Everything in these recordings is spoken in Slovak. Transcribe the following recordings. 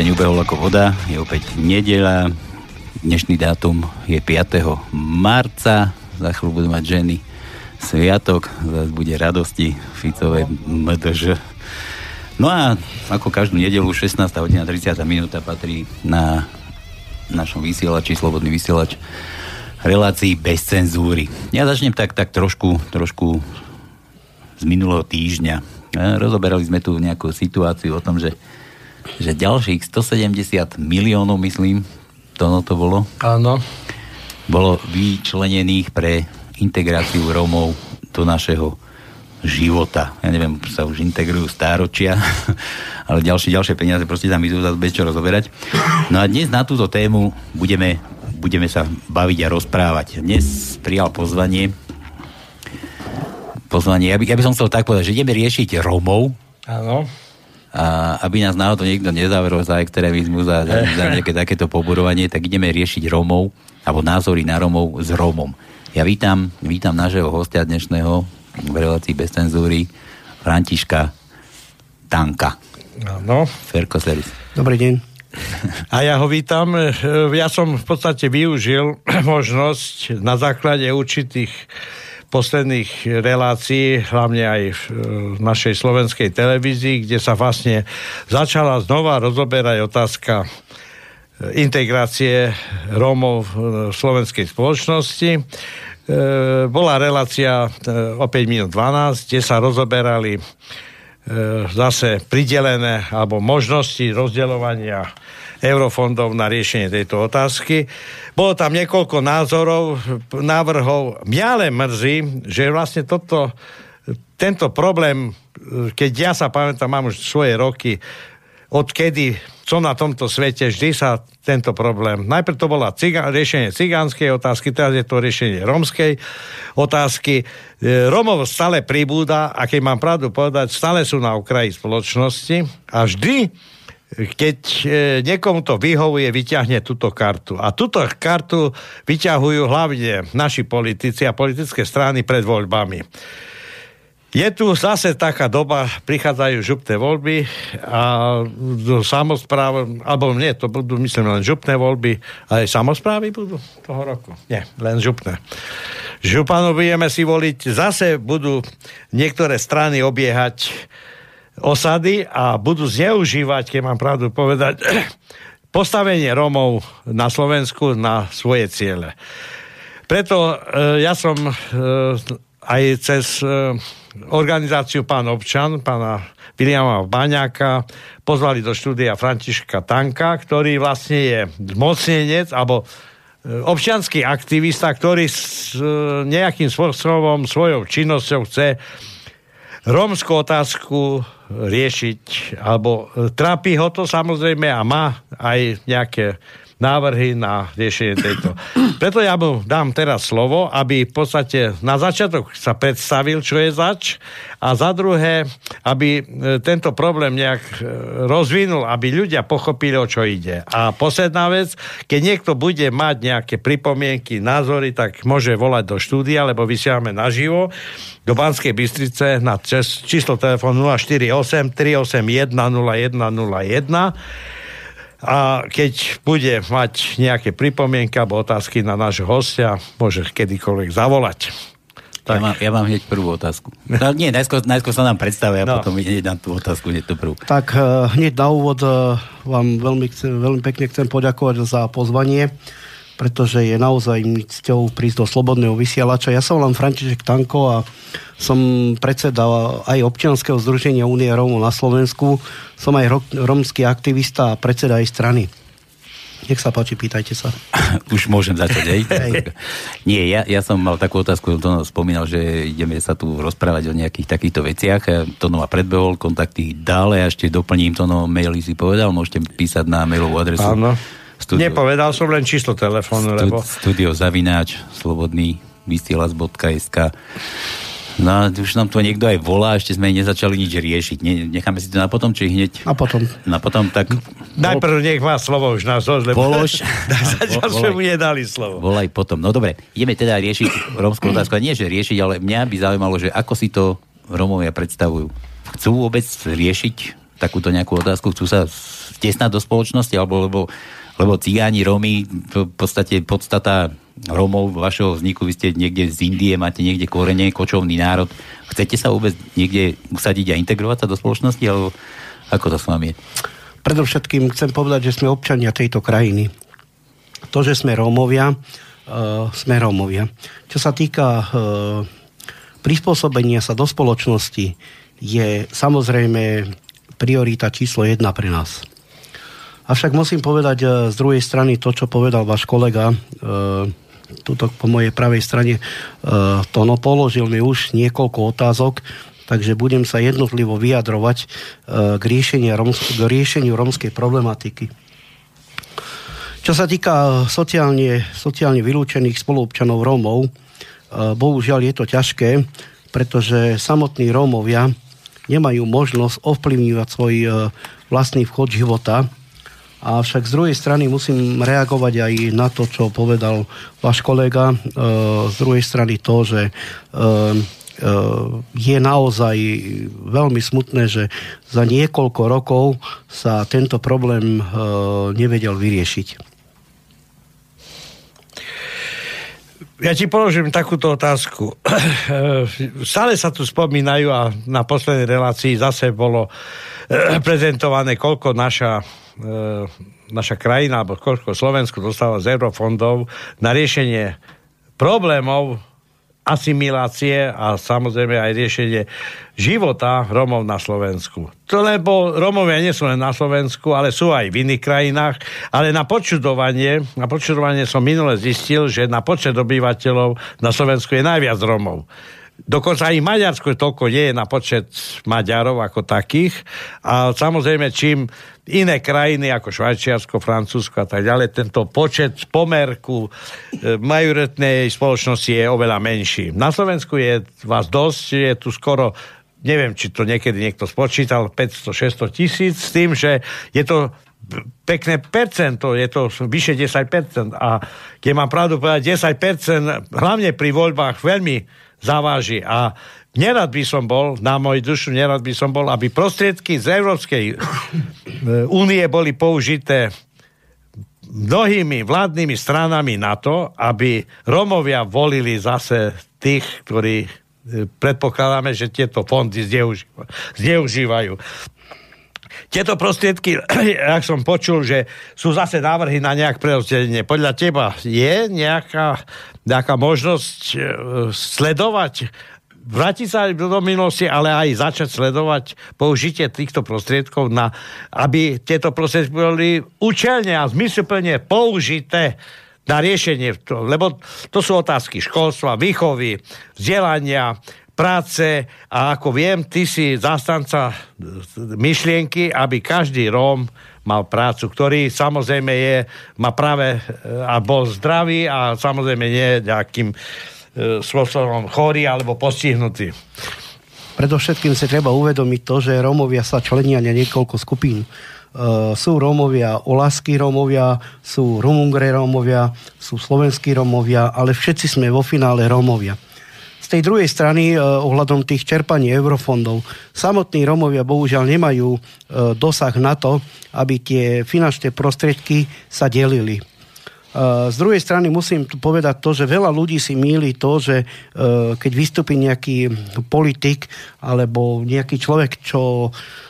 Týždeň ubehol ako voda, je opäť nedela. Dnešný dátum je 5. marca. Za chvíľu budú mať ženy sviatok, zase bude radosti Ficové MDŽ. No a ako každú nedelu 16. hodina 30. minúta patrí na našom vysielači, Slobodný vysielač relácii bez cenzúry. Ja začnem tak, tak trošku, trošku z minulého týždňa. Rozoberali sme tu nejakú situáciu o tom, že že ďalších 170 miliónov, myslím, to no to bolo. Áno. Bolo vyčlenených pre integráciu Rómov do našeho života. Ja neviem, sa už integrujú stáročia, ale ďalšie, ďalšie peniaze proste tam idú zase bez čo rozoberať. No a dnes na túto tému budeme, budeme sa baviť a rozprávať. Dnes prijal pozvanie pozvanie. Ja by, ja by som chcel tak povedať, že ideme riešiť Rómov. Áno a aby nás náhodou niekto nezavrel za extrémizmus a za, za nejaké takéto poburovanie, tak ideme riešiť Rómov, alebo názory na Rómov s Rómom. Ja vítam, vítam nášho hostia dnešného v relácii bez cenzúry, Františka Tanka. Áno. Ferko Servis. Dobrý deň. A ja ho vítam. Ja som v podstate využil možnosť na základe určitých posledných relácií, hlavne aj v našej slovenskej televízii, kde sa vlastne začala znova rozoberať otázka e, integrácie Rómov v slovenskej spoločnosti. E, bola relácia e, o 5 minút 12, kde sa rozoberali zase pridelené alebo možnosti rozdeľovania eurofondov na riešenie tejto otázky. Bolo tam niekoľko názorov, návrhov. Mňa ale mrzí, že vlastne toto, tento problém, keď ja sa pamätám, mám už svoje roky, odkedy som na tomto svete, vždy sa tento problém. Najprv to bola ciga- riešenie cigánskej otázky, teraz je to riešenie rómskej otázky. E, Romov stále pribúda a keď mám pravdu povedať, stále sú na okraji spoločnosti a vždy keď e, niekomu to vyhovuje, vyťahne túto kartu. A túto kartu vyťahujú hlavne naši politici a politické strany pred voľbami. Je tu zase taká doba, prichádzajú župné voľby a do samozpráv, alebo nie, to budú myslím len župné voľby, ale samozprávy budú toho roku. Nie, len župné. Županov budeme si voliť, zase budú niektoré strany obiehať osady a budú zneužívať, keď mám pravdu povedať, postavenie Rómov na Slovensku na svoje ciele. Preto e, ja som e, aj cez e, organizáciu Pán občan, pána Viliama Baňáka, pozvali do štúdia Františka Tanka, ktorý vlastne je zmocnenec, alebo e, občianský aktivista, ktorý s e, nejakým spôsobom svojou činnosťou chce rómskú otázku riešiť, alebo trápi ho to samozrejme a má aj nejaké návrhy na riešenie tejto. Preto ja mu dám teraz slovo, aby v podstate na začiatok sa predstavil, čo je zač a za druhé, aby e, tento problém nejak e, rozvinul, aby ľudia pochopili, o čo ide. A posledná vec, keď niekto bude mať nejaké pripomienky, názory, tak môže volať do štúdia, lebo vysielame naživo do Banskej Bystrice na číslo telefónu 048 381 0101 a keď bude mať nejaké pripomienky alebo otázky na nášho hostia, môže kedykoľvek zavolať. Tak. Ja, mám, ja mám hneď prvú otázku. No, nie, najskôr, najskôr sa nám predstavia, no. a potom hneď dám tú otázku, hneď tú prvú. Tak uh, hneď na úvod uh, vám veľmi, chcem, veľmi pekne chcem poďakovať za pozvanie pretože je naozaj cťou prísť do Slobodného vysielača. Ja som len František Tanko a som predseda aj občianského združenia Únie Rómov na Slovensku. Som aj romský aktivista a predseda aj strany. Nech sa páči, pýtajte sa. Už môžem začať, hej? Nie, ja, ja som mal takú otázku, to spomínal, že ideme sa tu rozprávať o nejakých takýchto veciach. Tono ma predbehol, kontakty dále, a ešte doplním to, no maily si povedal, môžete písať na mailovú adresu. Áno Studio, Nepovedal som len číslo telefónu, stud, lebo... Studio zavináč, slobodný vysielač.sk No, už nám tu niekto aj volá, ešte sme nezačali nič riešiť. Ne, necháme si to na potom, či hneď... Na potom. Na potom, tak... Najprv nech má slovo už na zos, lebo... Polož. Zatiaľ sme mu nedali slovo. Volaj potom. No dobre, ideme teda riešiť rómskú otázku. Nie, že riešiť, ale mňa by zaujímalo, že ako si to Rómovia predstavujú. Chcú vôbec riešiť takúto nejakú otázku, chcú sa stesnať do spoločnosti, alebo lebo, lebo cigáni, Rómy, v podstate podstata Rómov vašeho vzniku, vy ste niekde z Indie, máte niekde korene, kočovný národ. Chcete sa vôbec niekde usadiť a integrovať sa do spoločnosti, alebo ako to s vami je? Predovšetkým chcem povedať, že sme občania tejto krajiny. To, že sme Rómovia, uh, sme Rómovia. Čo sa týka uh, prispôsobenia sa do spoločnosti, je samozrejme priorita číslo jedna pre nás. Avšak musím povedať uh, z druhej strany to, čo povedal váš kolega, tuto po mojej pravej strane, to no, položil mi už niekoľko otázok, takže budem sa jednotlivo vyjadrovať k, riešeniu, k riešeniu romskej problematiky. Čo sa týka sociálne, sociálne vylúčených spoluobčanov Rómov, e, bohužiaľ je to ťažké, pretože samotní Rómovia nemajú možnosť ovplyvňovať svoj e, vlastný vchod života. Avšak z druhej strany musím reagovať aj na to, čo povedal váš kolega. E, z druhej strany to, že je naozaj veľmi smutné, že za niekoľko rokov sa tento problém nevedel vyriešiť. Ja ti položím takúto otázku. Stále sa tu spomínajú a na poslednej relácii zase bolo prezentované, koľko naša, naša krajina, alebo koľko Slovensku dostáva z eurofondov na riešenie problémov asimilácie a samozrejme aj riešenie života Romov na Slovensku. To lebo Romovia nie sú len na Slovensku, ale sú aj v iných krajinách, ale na počudovanie, na počudovanie som minule zistil, že na počet obyvateľov na Slovensku je najviac Romov. Dokonca aj Maďarsko toľko nie je na počet Maďarov ako takých. A samozrejme, čím iné krajiny ako Švajčiarsko, Francúzsko a tak ďalej, tento počet pomerku e, majoritnej spoločnosti je oveľa menší. Na Slovensku je vás dosť, je tu skoro neviem, či to niekedy niekto spočítal, 500-600 tisíc, s tým, že je to pekné percento, je to vyše 10%. A keď mám pravdu povedať, 10% hlavne pri voľbách veľmi zaváži. A nerad by som bol, na môj dušu nerad by som bol, aby prostriedky z Európskej e, únie boli použité mnohými vládnymi stranami na to, aby Romovia volili zase tých, ktorí e, predpokladáme, že tieto fondy zneužívajú. Tieto prostriedky, ak som počul, že sú zase návrhy na nejak prerozdelenie. Podľa teba je nejaká, nejaká možnosť e, sledovať vrátiť sa do minulosti, ale aj začať sledovať použitie týchto prostriedkov, na, aby tieto prostriedky boli účelne a zmysluplne použité na riešenie, lebo to sú otázky školstva, výchovy, vzdelania, práce a ako viem, ty si zastanca myšlienky, aby každý Róm mal prácu, ktorý samozrejme je, má práve a bol zdravý a samozrejme nie nejakým e, spôsobom chorý alebo postihnutý. Predovšetkým si treba uvedomiť to, že Rómovia sa členia na niekoľko skupín. Uh, sú Rómovia, olaskí Rómovia, sú Rumungre Rómovia, sú slovenskí Rómovia, ale všetci sme vo finále Rómovia tej druhej strany eh, ohľadom tých čerpaní eurofondov, samotní Romovia bohužiaľ nemajú eh, dosah na to, aby tie finančné prostriedky sa delili. Eh, z druhej strany musím povedať to, že veľa ľudí si míli to, že keď vystúpi nejaký politik alebo nejaký človek, čo E,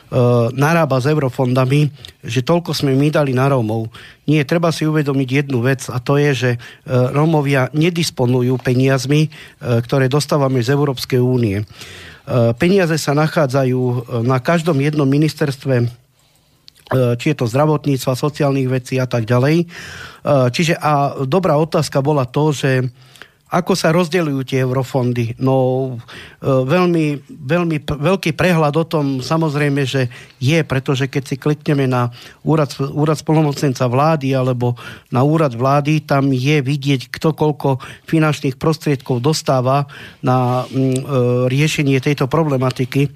narába s eurofondami, že toľko sme my dali na Rómov. Nie, treba si uvedomiť jednu vec a to je, že e, Rómovia nedisponujú peniazmi, e, ktoré dostávame z Európskej únie. Peniaze sa nachádzajú na každom jednom ministerstve či je to zdravotníctva, sociálnych vecí a tak ďalej. Čiže a dobrá otázka bola to, že ako sa rozdeľujú tie eurofondy? No e, veľmi, veľmi veľký prehľad o tom samozrejme, že je, pretože keď si klikneme na úrad, úrad spolomocnenca vlády alebo na úrad vlády, tam je vidieť, kto koľko finančných prostriedkov dostáva na mm, e, riešenie tejto problematiky.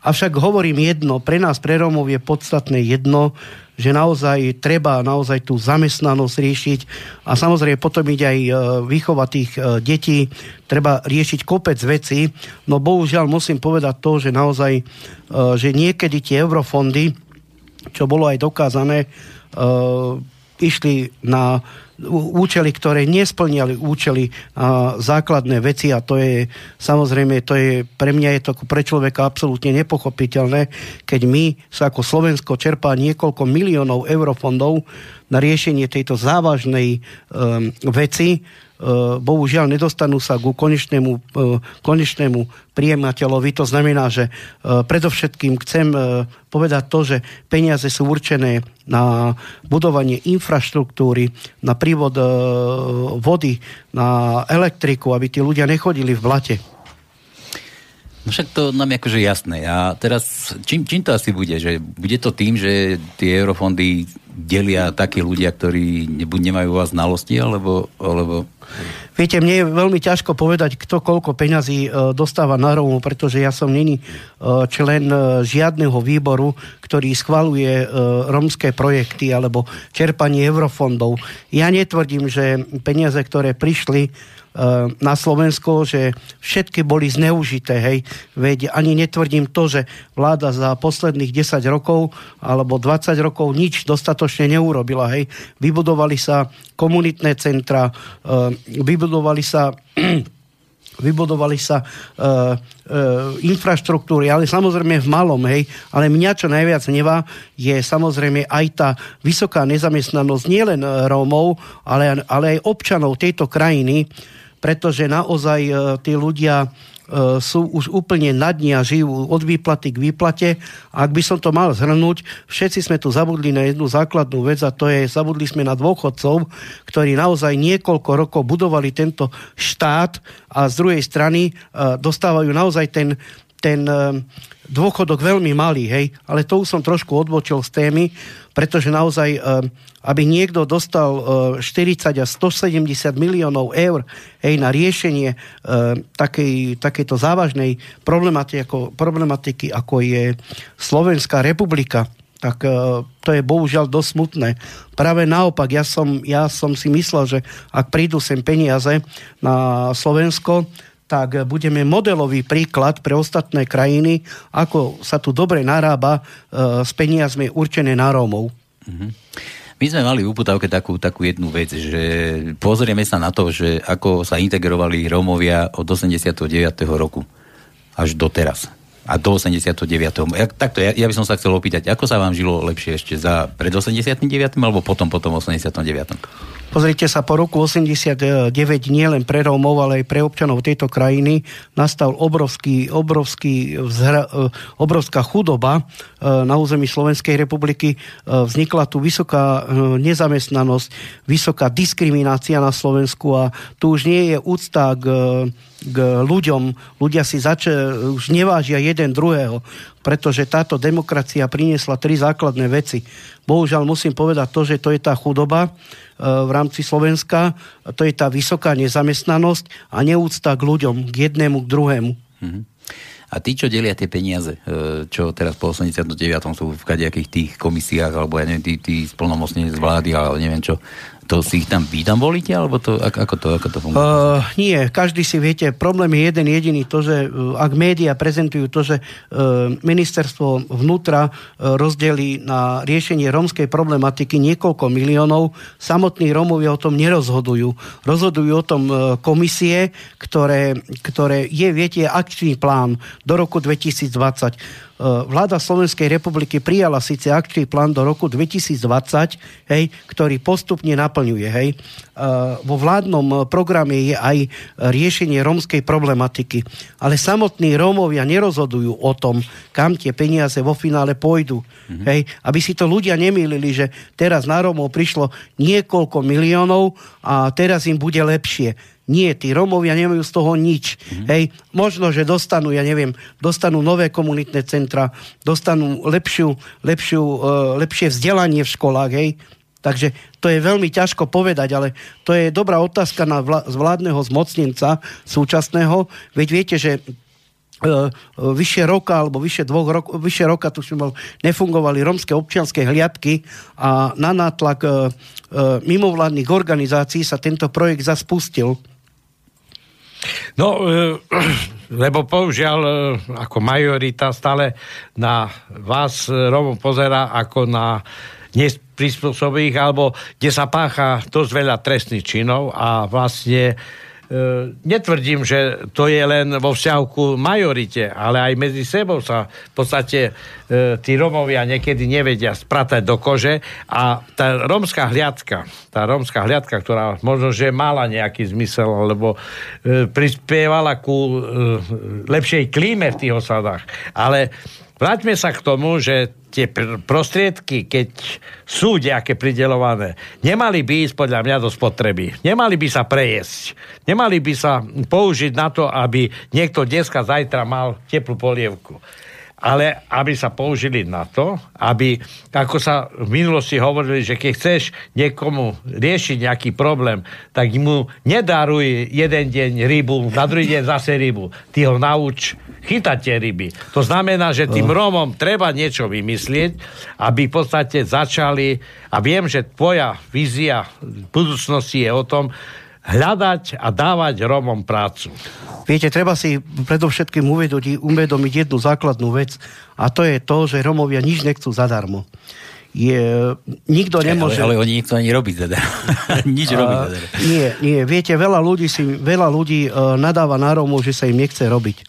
Avšak hovorím jedno, pre nás, pre Rómov je podstatné jedno, že naozaj treba naozaj tú zamestnanosť riešiť. A samozrejme potom ide aj výchova tých detí, treba riešiť kopec veci, no bohužiaľ musím povedať to, že naozaj, že niekedy tie eurofondy, čo bolo aj dokázané, išli na účely, ktoré nesplňali účely a základné veci a to je samozrejme, to je pre mňa je to pre človeka absolútne nepochopiteľné, keď my sa ako Slovensko čerpá niekoľko miliónov eurofondov na riešenie tejto závažnej um, veci, bohužiaľ nedostanú sa ku konečnému, e, konečnému príjemateľovi. To znamená, že e, predovšetkým chcem povedať to, že peniaze sú určené na budovanie infraštruktúry, na prívod vody, na elektriku, aby tí ľudia nechodili v blate. No však to nám je akože jasné. A teraz, čím, čím to asi bude? Že bude to tým, že tie eurofondy delia takí ľudia, ktorí buď nemajú vás znalosti, alebo, alebo Viete, mne je veľmi ťažko povedať, kto koľko peňazí e, dostáva na Rómu, pretože ja som není e, člen e, žiadneho výboru, ktorý schvaluje rómske projekty alebo čerpanie eurofondov. Ja netvrdím, že peniaze, ktoré prišli na Slovensko, že všetky boli zneužité, hej. Veď ani netvrdím to, že vláda za posledných 10 rokov alebo 20 rokov nič dostatočne neurobila, hej. Vybudovali sa komunitné centra, vybudovali sa vybudovali sa e, e, infraštruktúry, ale samozrejme v malom, hej. Ale mňa čo najviac nevá, je samozrejme aj tá vysoká nezamestnanosť nielen Rómov, ale, ale aj občanov tejto krajiny, pretože naozaj e, tí ľudia e, sú už úplne na dni a žijú od výplaty k výplate. A ak by som to mal zhrnúť, všetci sme tu zabudli na jednu základnú vec a to je, zabudli sme na dôchodcov, ktorí naozaj niekoľko rokov budovali tento štát a z druhej strany e, dostávajú naozaj ten, ten dôchodok veľmi malý, hej, ale to už som trošku odbočil z témy, pretože naozaj, aby niekto dostal 40 a 170 miliónov eur hej, na riešenie takej, takejto závažnej problematiky ako, problematiky, ako je Slovenská republika, tak to je bohužiaľ dosť smutné. Práve naopak, ja som, ja som si myslel, že ak prídu sem peniaze na Slovensko, tak budeme modelový príklad pre ostatné krajiny, ako sa tu dobre narába e, s peniazmi určené na Rómov. Mm-hmm. My sme mali v uputavke takú, takú jednu vec, že pozrieme sa na to, že ako sa integrovali Rómovia od 89. roku až do teraz. A do 89. Ja, takto, ja, ja by som sa chcel opýtať, ako sa vám žilo lepšie ešte za pred 89. alebo potom, potom 89. Pozrite sa, po roku 89 nielen pre Rómov, ale aj pre občanov tejto krajiny nastal obrovský, obrovský vzhra, e, obrovská chudoba e, na území Slovenskej republiky. E, vznikla tu vysoká nezamestnanosť, vysoká diskriminácia na Slovensku a tu už nie je úcta k k ľuďom. Ľudia si zač- už nevážia jeden druhého, pretože táto demokracia priniesla tri základné veci. Bohužiaľ musím povedať to, že to je tá chudoba, v rámci Slovenska. To je tá vysoká nezamestnanosť a neúcta k ľuďom, k jednému, k druhému. Mm-hmm. A tí, čo delia tie peniaze, e, čo teraz po 89. sú v kadejakých tých komisiách, alebo ja neviem, tí, tí splnomocnení z vlády, ale neviem čo, to si ich tam vy tam volíte, alebo to, ako, to, ako to funguje? Uh, nie, každý si viete, problém je jeden jediný, to, že uh, ak médiá prezentujú to, že uh, ministerstvo vnútra uh, rozdelí na riešenie rómskej problematiky niekoľko miliónov, samotní Rómovia o tom nerozhodujú. Rozhodujú o tom uh, komisie, ktoré, ktoré je, viete, akčný plán do roku 2020 E, vláda Slovenskej republiky prijala síce akčný plán do roku 2020, hej, ktorý postupne naplňuje. Hej. E, vo vládnom programe je aj riešenie rómskej problematiky. Ale samotní Rómovia nerozhodujú o tom, kam tie peniaze vo finále pôjdu. Mm-hmm. Hej. Aby si to ľudia nemýlili, že teraz na Rómov prišlo niekoľko miliónov a teraz im bude lepšie nie, tí Romovia nemajú z toho nič. Mm-hmm. Hej, možno, že dostanú, ja neviem, dostanú nové komunitné centra, dostanú lepšiu, lepšiu, uh, lepšie vzdelanie v školách, hej. Takže to je veľmi ťažko povedať, ale to je dobrá otázka na vlá- vládneho zmocnenca súčasného. Veď viete, že vyše roka alebo vyše dvoch rok, vyše roka tuším bol, nefungovali romské občianské hliadky a na nátlak e, e, mimovládnych organizácií sa tento projekt zaspustil. No, e, lebo použiaľ e, ako majorita stále na vás e, Romov pozera ako na neprispôsobých, alebo kde sa pácha dosť veľa trestných činov a vlastne netvrdím, že to je len vo vzťahu majorite, ale aj medzi sebou sa v podstate e, tí Romovia niekedy nevedia spratať do kože a tá romská hliadka, tá romská hliadka, ktorá možno, že mala nejaký zmysel, alebo e, prispievala ku lepšej klíme v tých osadách, ale Vráťme sa k tomu, že tie prostriedky, keď sú nejaké pridelované, nemali by ísť podľa mňa do spotreby. Nemali by sa prejesť. Nemali by sa použiť na to, aby niekto dneska, zajtra mal teplú polievku ale aby sa použili na to, aby, ako sa v minulosti hovorili, že keď chceš niekomu riešiť nejaký problém, tak mu nedaruj jeden deň rybu, na druhý deň zase rybu. Ty ho nauč chytať tie ryby. To znamená, že tým Rómom treba niečo vymyslieť, aby v podstate začali, a viem, že tvoja vízia v budúcnosti je o tom, hľadať a dávať Rómom prácu. Viete, treba si predovšetkým uvedomiť, uvedomiť jednu základnú vec a to je to, že Romovia nič nechcú zadarmo. Je, nikto nemôže... Ale, ale oni nechcú ani robiť zadarmo. nič a, robiť zadarmo. Nie, nie. Viete, veľa ľudí, si, veľa ľudí uh, nadáva na Romov, že sa im nechce robiť.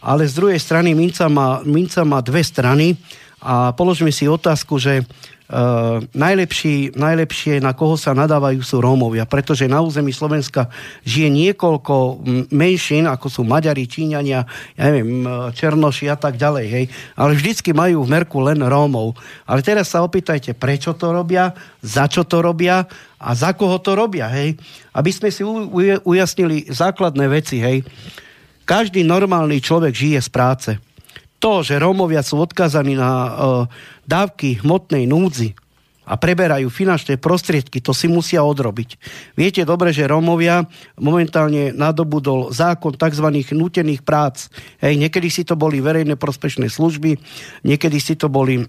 Ale z druhej strany minca má, minca má dve strany a položme si otázku, že Uh, najlepší, najlepšie, na koho sa nadávajú, sú Rómovia, pretože na území Slovenska žije niekoľko menšín, ako sú Maďari, Číňania, ja neviem, Černoši a tak ďalej, hej. Ale vždycky majú v merku len Rómov. Ale teraz sa opýtajte, prečo to robia, za čo to robia a za koho to robia, hej. Aby sme si ujasnili základné veci, hej. Každý normálny človek žije z práce to, že Rómovia sú odkazaní na uh, dávky hmotnej núdzi a preberajú finančné prostriedky, to si musia odrobiť. Viete dobre, že Rómovia momentálne nadobudol zákon tzv. nutených prác. Hej, niekedy si to boli verejné prospešné služby, niekedy si to boli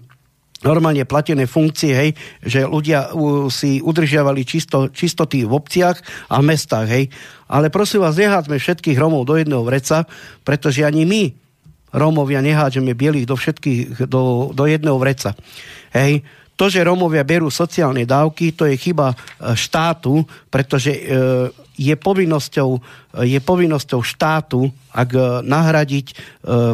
normálne platené funkcie, hej, že ľudia si udržiavali čisto, čistoty v obciach a mestách, hej. Ale prosím vás, nehádzme všetkých Romov do jedného vreca, pretože ani my Rómovia nehádžeme bielých do všetkých, do, do jedného vreca. Hej. To, že Rómovia berú sociálne dávky, to je chyba e, štátu, pretože e, je povinnosťou, je povinnosťou štátu, ak e, nahradiť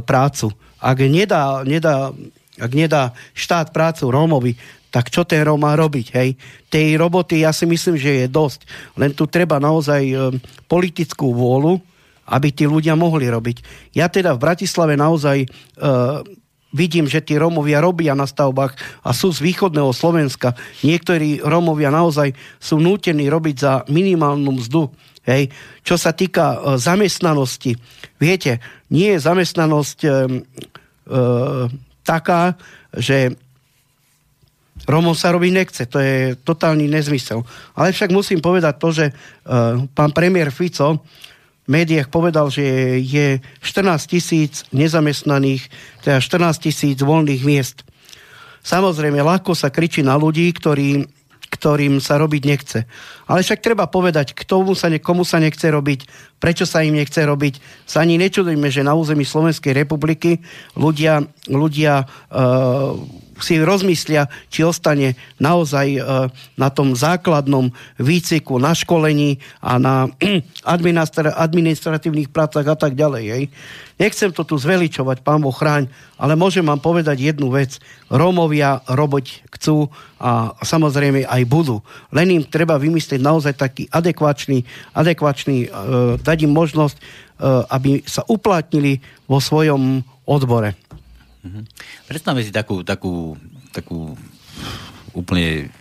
prácu. Ak nedá, nedá, ak nedá štát prácu Rómovi, tak čo ten Róm má robiť, hej? Tej roboty ja si myslím, že je dosť. Len tu treba naozaj politickú vôľu, aby tí ľudia mohli robiť. Ja teda v Bratislave naozaj uh, vidím, že tí Rómovia robia na stavbách a sú z východného Slovenska. Niektorí Rómovia naozaj sú nútení robiť za minimálnu mzdu. Hej. Čo sa týka uh, zamestnanosti, viete, nie je zamestnanosť uh, uh, taká, že Romom sa robiť nechce, to je totálny nezmysel. Ale však musím povedať to, že uh, pán premiér Fico médiách povedal, že je 14 tisíc nezamestnaných, teda 14 tisíc voľných miest. Samozrejme, ľahko sa kričí na ľudí, ktorí, ktorým sa robiť nechce. Ale však treba povedať, komu sa, komu sa nechce robiť, prečo sa im nechce robiť. Sa ani nečudujme, že na území Slovenskej republiky ľudia, ľudia uh, si rozmyslia, či ostane naozaj e, na tom základnom výciku, na školení a na administratívnych prácach a tak ďalej. Hej. Nechcem to tu zveličovať, pán Boh chráň, ale môžem vám povedať jednu vec. Rómovia robiť chcú a samozrejme aj budú. Len im treba vymyslieť naozaj taký adekvačný, adekvačný e, dať im možnosť, e, aby sa uplatnili vo svojom odbore. Mm-hmm. Predstavme si takú, takú, takú úplne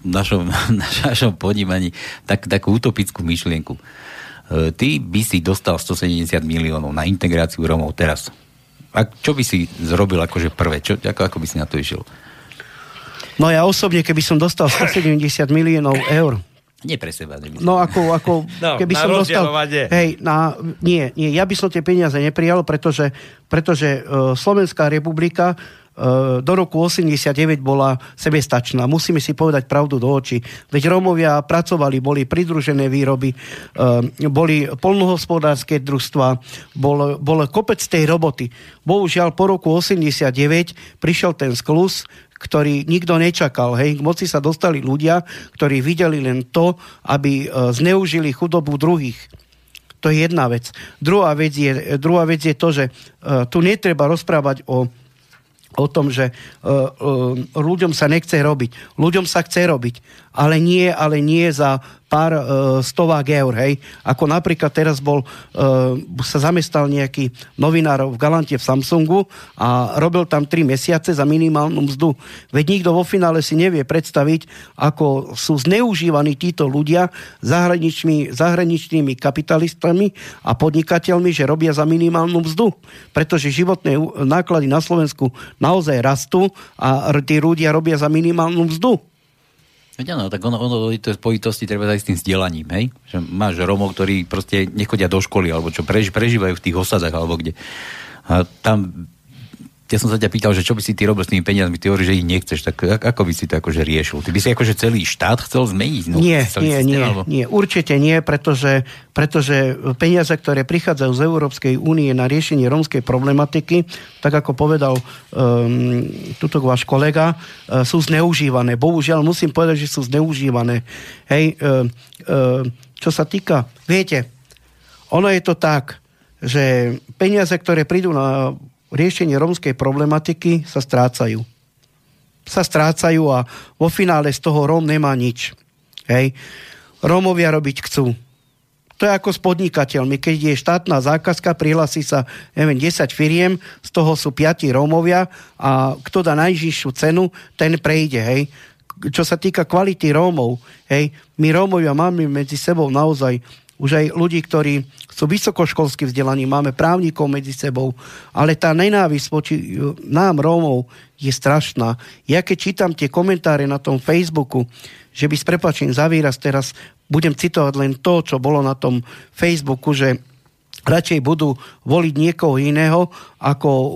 v našom, našom ponímaní tak, takú utopickú myšlienku. E, ty by si dostal 170 miliónov na integráciu Romov teraz. A čo by si zrobil akože prvé? Čo, ako, ako by si na to išiel? No ja osobne, keby som dostal 170 miliónov eur, Nie pre seba. Nemyslím. No ako, ako No, keby som dostal... Hej, na, nie, nie, ja by som tie peniaze neprijal, pretože, pretože uh, Slovenská republika uh, do roku 89 bola sebestačná. Musíme si povedať pravdu do očí. Veď Rómovia pracovali, boli pridružené výroby, uh, boli polnohospodárske družstva, bol, bol kopec tej roboty. Bohužiaľ po roku 89 prišiel ten sklus, ktorý nikto nečakal. Hej. K moci sa dostali ľudia, ktorí videli len to, aby e, zneužili chudobu druhých. To je jedna vec. Druhá vec je, druhá vec je to, že uh, tu netreba rozprávať o, o tom, že uh, ľuďom sa nechce robiť. Ľuďom sa chce robiť, ale nie, ale nie za pár uh, stovák eur, hej. Ako napríklad teraz bol, uh, sa zamestal nejaký novinár v Galante v Samsungu a robil tam 3 mesiace za minimálnu mzdu. Veď nikto vo finále si nevie predstaviť, ako sú zneužívaní títo ľudia zahraničnými, zahraničnými kapitalistami a podnikateľmi, že robia za minimálnu mzdu. Pretože životné náklady na Slovensku naozaj rastú a tí ľudia robia za minimálnu mzdu. Veď áno, tak ono, ono to spojitosti treba aj s tým vzdelaním, hej? Že máš Romov, ktorí proste nechodia do školy, alebo čo prež, prežívajú v tých osadách, alebo kde. A tam ja som sa ťa pýtal, že čo by si ty robil s tými peniazmi, ty hovoríš, že ich nechceš, tak ako by si to akože riešil? Ty by si akože celý štát chcel zmeniť? No, nie, nie, systém, nie, alebo... nie, určite nie, pretože, pretože peniaze, ktoré prichádzajú z Európskej únie na riešenie rómskej problematiky, tak ako povedal um, tuto váš kolega, uh, sú zneužívané. Bohužiaľ musím povedať, že sú zneužívané. Hej, uh, uh, čo sa týka, viete, ono je to tak, že peniaze, ktoré prídu na riešenie rómskej problematiky sa strácajú. Sa strácajú a vo finále z toho Róm nemá nič. Hej. Rómovia robiť chcú. To je ako s podnikateľmi. Keď je štátna zákazka, prihlasí sa neviem, 10 firiem, z toho sú 5 Rómovia a kto dá najžišiu cenu, ten prejde. Hej. Čo sa týka kvality Rómov, hej, my Rómovia máme medzi sebou naozaj už aj ľudí, ktorí sú vysokoškolsky vzdelaní, máme právnikov medzi sebou, ale tá nenávisť voči e, nám, Rómov, je strašná. Ja keď čítam tie komentáre na tom Facebooku, že by s prepačením za teraz budem citovať len to, čo bolo na tom Facebooku, že radšej budú voliť niekoho iného, ako uh,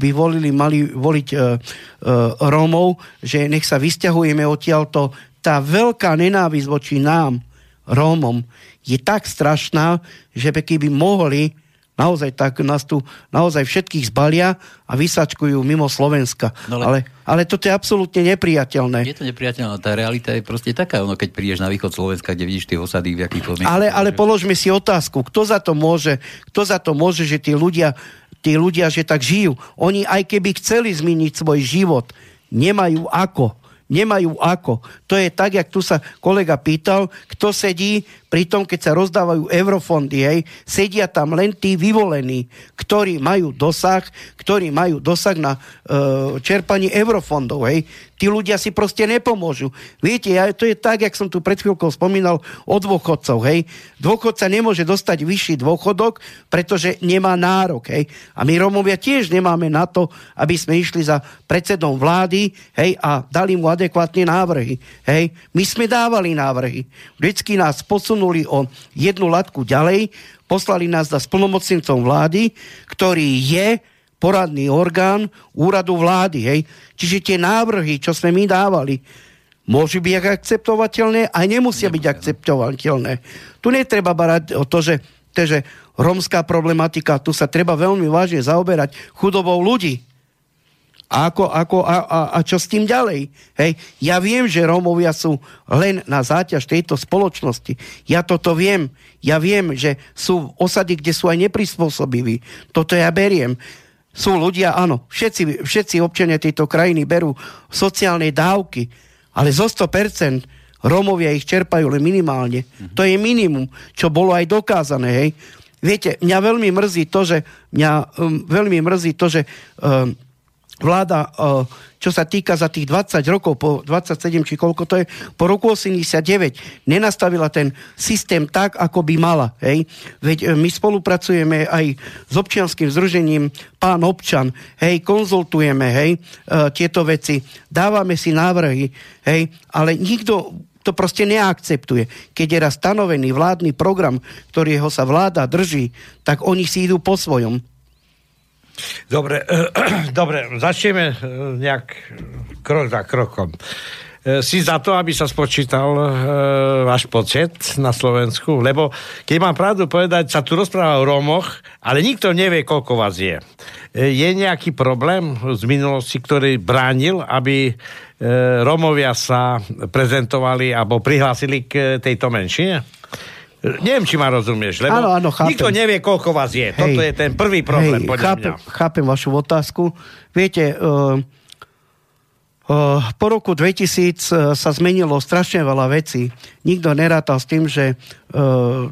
by volili, mali voliť uh, uh, Rómov, že nech sa vysťahujeme odtiaľto. Tá veľká nenávisť voči nám, Rómom, je tak strašná, že keby mohli, naozaj tak nás tu naozaj všetkých zbalia a vysačkujú mimo Slovenska. No ale, ale, ale toto je absolútne nepriateľné. Je to nepriateľné, tá realita je proste taká, ono keď prídeš na východ Slovenska, kde vidíš tie osady, v akých podmienkach. Ale, ale položme si otázku, kto za to môže, kto za to môže, že tí ľudia, tí ľudia, že tak žijú. Oni aj keby chceli zmeniť svoj život, nemajú ako nemajú ako. To je tak, jak tu sa kolega pýtal, kto sedí pri tom, keď sa rozdávajú eurofondy, hej, sedia tam len tí vyvolení, ktorí majú dosah, ktorí majú dosah na e, čerpanie eurofondov, hej. Tí ľudia si proste nepomôžu. Viete, ja, to je tak, jak som tu pred chvíľkou spomínal o dôchodcov, hej. Dôchodca nemôže dostať vyšší dôchodok, pretože nemá nárok, hej. A my Romovia tiež nemáme na to, aby sme išli za predsedom vlády, hej, a dali mu adekvátne návrhy, hej. My sme dávali návrhy. Vždycky nás posunuli o jednu latku ďalej, poslali nás za splnomocnencom vlády, ktorý je poradný orgán úradu vlády. Hej. Čiže tie návrhy, čo sme my dávali, môžu byť akceptovateľné a nemusia byť akceptovateľné. Tu netreba barať o to, že, to, že romská problematika, tu sa treba veľmi vážne zaoberať chudobou ľudí. A, ako, ako, a, a, a čo s tým ďalej? Hej? Ja viem, že Rómovia sú len na záťaž tejto spoločnosti. Ja toto viem. Ja viem, že sú osady, kde sú aj neprispôsobiví. Toto ja beriem. Sú ľudia, áno, všetci, všetci občania tejto krajiny berú sociálne dávky, ale zo 100% Rómovia ich čerpajú len minimálne. Mm-hmm. To je minimum, čo bolo aj dokázané. Hej? Viete, mňa veľmi mrzí to, že, mňa, um, veľmi mrzí to, že um, vláda, e, čo sa týka za tých 20 rokov, po 27 či koľko to je, po roku 89 nenastavila ten systém tak, ako by mala. Hej? Veď e, my spolupracujeme aj s občianským združením Pán občan, hej, konzultujeme, hej, e, tieto veci, dávame si návrhy, hej, ale nikto to proste neakceptuje. Keď je raz stanovený vládny program, ktorého sa vláda drží, tak oni si idú po svojom. Dobre, dobre začneme nejak krok za krokom. E, si za to, aby sa spočítal e, váš počet na Slovensku? Lebo keď mám pravdu povedať, sa tu rozpráva o Rómoch, ale nikto nevie, koľko vás je. E, je nejaký problém z minulosti, ktorý bránil, aby e, Rómovia sa prezentovali alebo prihlásili k tejto menšine? Neviem, či ma rozumieš, lebo áno, áno, nikto nevie, koľko vás je. Hej, Toto je ten prvý problém, hej, podľa chápem, mňa. Chápem vašu otázku. Viete, uh, Eh, po roku 2000 eh, sa zmenilo strašne veľa vecí. Nikto nerátal s tým, že eh,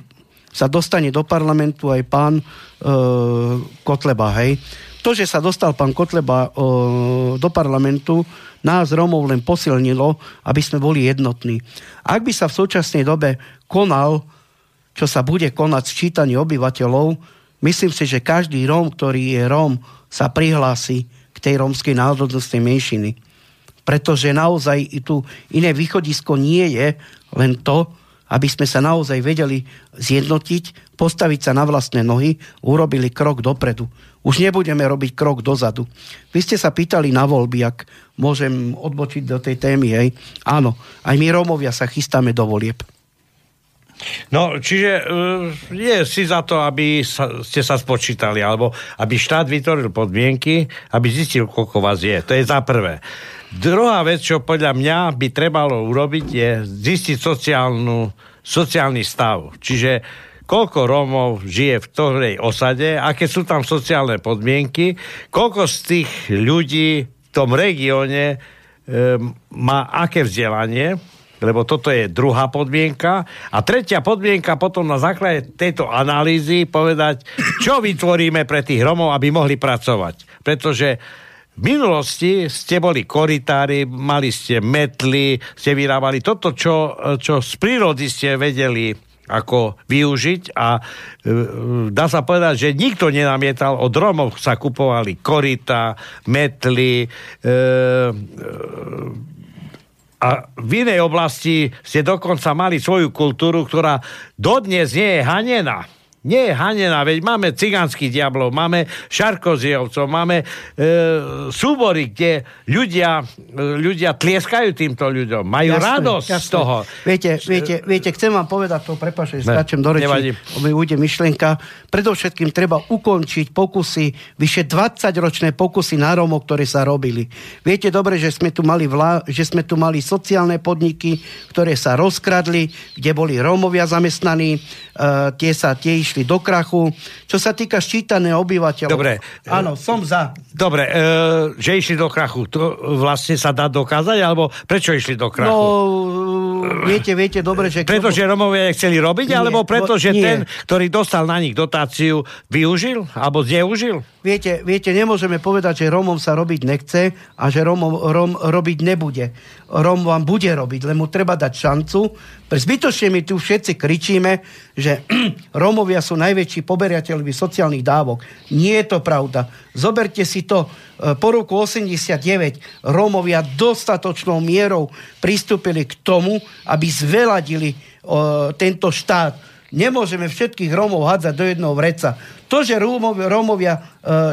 sa dostane do parlamentu aj pán Kotleba. Hej. To, že sa dostal pán Kotleba do parlamentu, nás Romov len posilnilo, aby sme boli jednotní. Ak by sa v súčasnej dobe konal, čo sa bude konať sčítanie obyvateľov, myslím si, že každý Róm, ktorý je Róm, sa prihlási k tej rómskej národnostnej menšiny pretože naozaj tu iné východisko nie je len to, aby sme sa naozaj vedeli zjednotiť, postaviť sa na vlastné nohy, urobili krok dopredu. Už nebudeme robiť krok dozadu. Vy ste sa pýtali na voľby, ak môžem odbočiť do tej témy. Hej. Áno, aj my Rómovia sa chystáme do volieb. No, čiže uh, je si za to, aby sa, ste sa spočítali, alebo aby štát vytvoril podmienky, aby zistil, koľko vás je. To je za prvé. Druhá vec, čo podľa mňa by trebalo urobiť, je zistiť sociálnu, sociálny stav. Čiže koľko Rómov žije v ktorej osade, aké sú tam sociálne podmienky, koľko z tých ľudí v tom regióne e, má aké vzdelanie, lebo toto je druhá podmienka. A tretia podmienka potom na základe tejto analýzy povedať, čo vytvoríme pre tých Romov, aby mohli pracovať. Pretože v minulosti ste boli koritári, mali ste metly, ste vyrábali toto, čo, čo z prírody ste vedeli ako využiť a e, dá sa povedať, že nikto nenamietal, od Romov sa kupovali korita, metly e, e, a v inej oblasti ste dokonca mali svoju kultúru, ktorá dodnes nie je hanená nie je hanená, veď máme cigánskych diablov, máme šarkoziovcov, máme e, súbory, kde ľudia, e, ľudia tlieskajú týmto ľuďom, majú jasné, radosť jasné. z toho. Viete, viete, viete, chcem vám povedať to, prepáčte, skáčem do reči, mi ujde myšlienka. Predovšetkým treba ukončiť pokusy, vyše 20-ročné pokusy na Rómov, ktoré sa robili. Viete dobre, že sme tu mali, vlá, že sme tu mali sociálne podniky, ktoré sa rozkradli, kde boli Rómovia zamestnaní, e, tie sa tie išli do krachu. Čo sa týka ščítaného obyvateľov. Dobre. Áno, som za. Dobre, e, že išli do krachu, to vlastne sa dá dokázať, alebo prečo išli do krachu? No, viete, viete dobre, že... Preto, že Romovia chceli robiť, nie, alebo preto, že nie. ten, ktorý dostal na nich dotáciu, využil, alebo zneužil? Viete, viete, nemôžeme povedať, že Romom sa robiť nechce a že Romom, Rom robiť nebude. Rom vám bude robiť, len mu treba dať šancu. Zbytočne my tu všetci kričíme, že Rómovia sú najväčší poberiateľovi sociálnych dávok. Nie je to pravda. Zoberte si to, e, po roku 89 Rómovia dostatočnou mierou pristúpili k tomu, aby zveladili o, tento štát Nemôžeme všetkých Rómov hádzať do jedného vreca. To, že Rómovia, Rómovia e,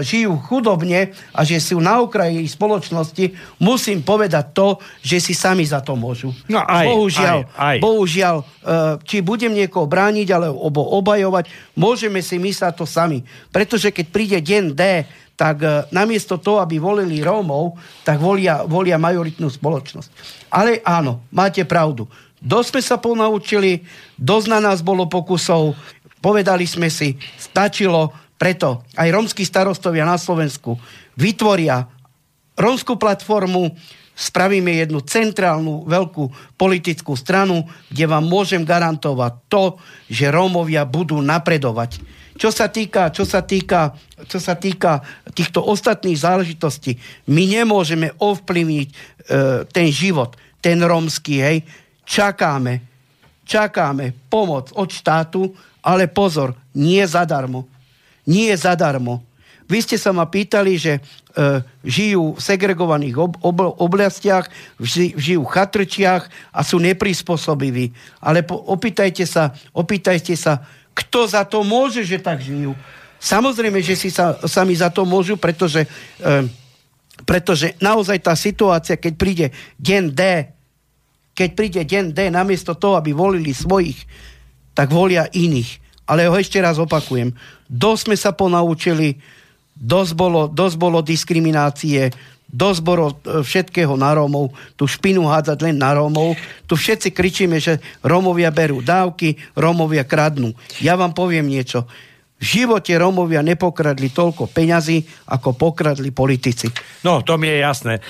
žijú chudobne a že sú na okraji spoločnosti, musím povedať to, že si sami za to môžu. No aj, bohužiaľ, aj, aj. bohužiaľ e, či budem niekoho brániť alebo obajovať, môžeme si mysleť to sami. Pretože keď príde deň D, tak e, namiesto toho, aby volili Rómov, tak volia, volia majoritnú spoločnosť. Ale áno, máte pravdu. Dosť sme sa ponaučili, dosť na nás bolo pokusov, povedali sme si, stačilo, preto. Aj romskí starostovia na Slovensku vytvoria romskú platformu, spravíme jednu centrálnu veľkú politickú stranu, kde vám môžem garantovať to, že Rómovia budú napredovať. Čo sa týka, čo sa týka, čo sa týka týchto ostatných záležitostí, my nemôžeme ovplyvniť e, ten život, ten rómsky, hej, čakáme, čakáme pomoc od štátu, ale pozor, nie zadarmo. Nie zadarmo. vy ste sa ma pýtali, že e, žijú v segregovaných ob, ob, oblastiach, ži, žijú v chatrčiach a sú neprispôsobiví. Ale po, opýtajte sa, opýtajte sa, kto za to môže, že tak žijú. Samozrejme, že si sa, sami za to môžu, pretože, e, pretože naozaj tá situácia, keď príde deň D, keď príde deň D, namiesto toho, aby volili svojich, tak volia iných. Ale ho ešte raz opakujem. Dosť sme sa ponaučili, dosť bolo, dosť bolo diskriminácie, dosť bolo e, všetkého na Rómov, tu špinu hádzať len na Rómov. Tu všetci kričíme, že Rómovia berú dávky, Rómovia kradnú. Ja vám poviem niečo. V živote Rómovia nepokradli toľko peňazí, ako pokradli politici. No, to mi je jasné. E,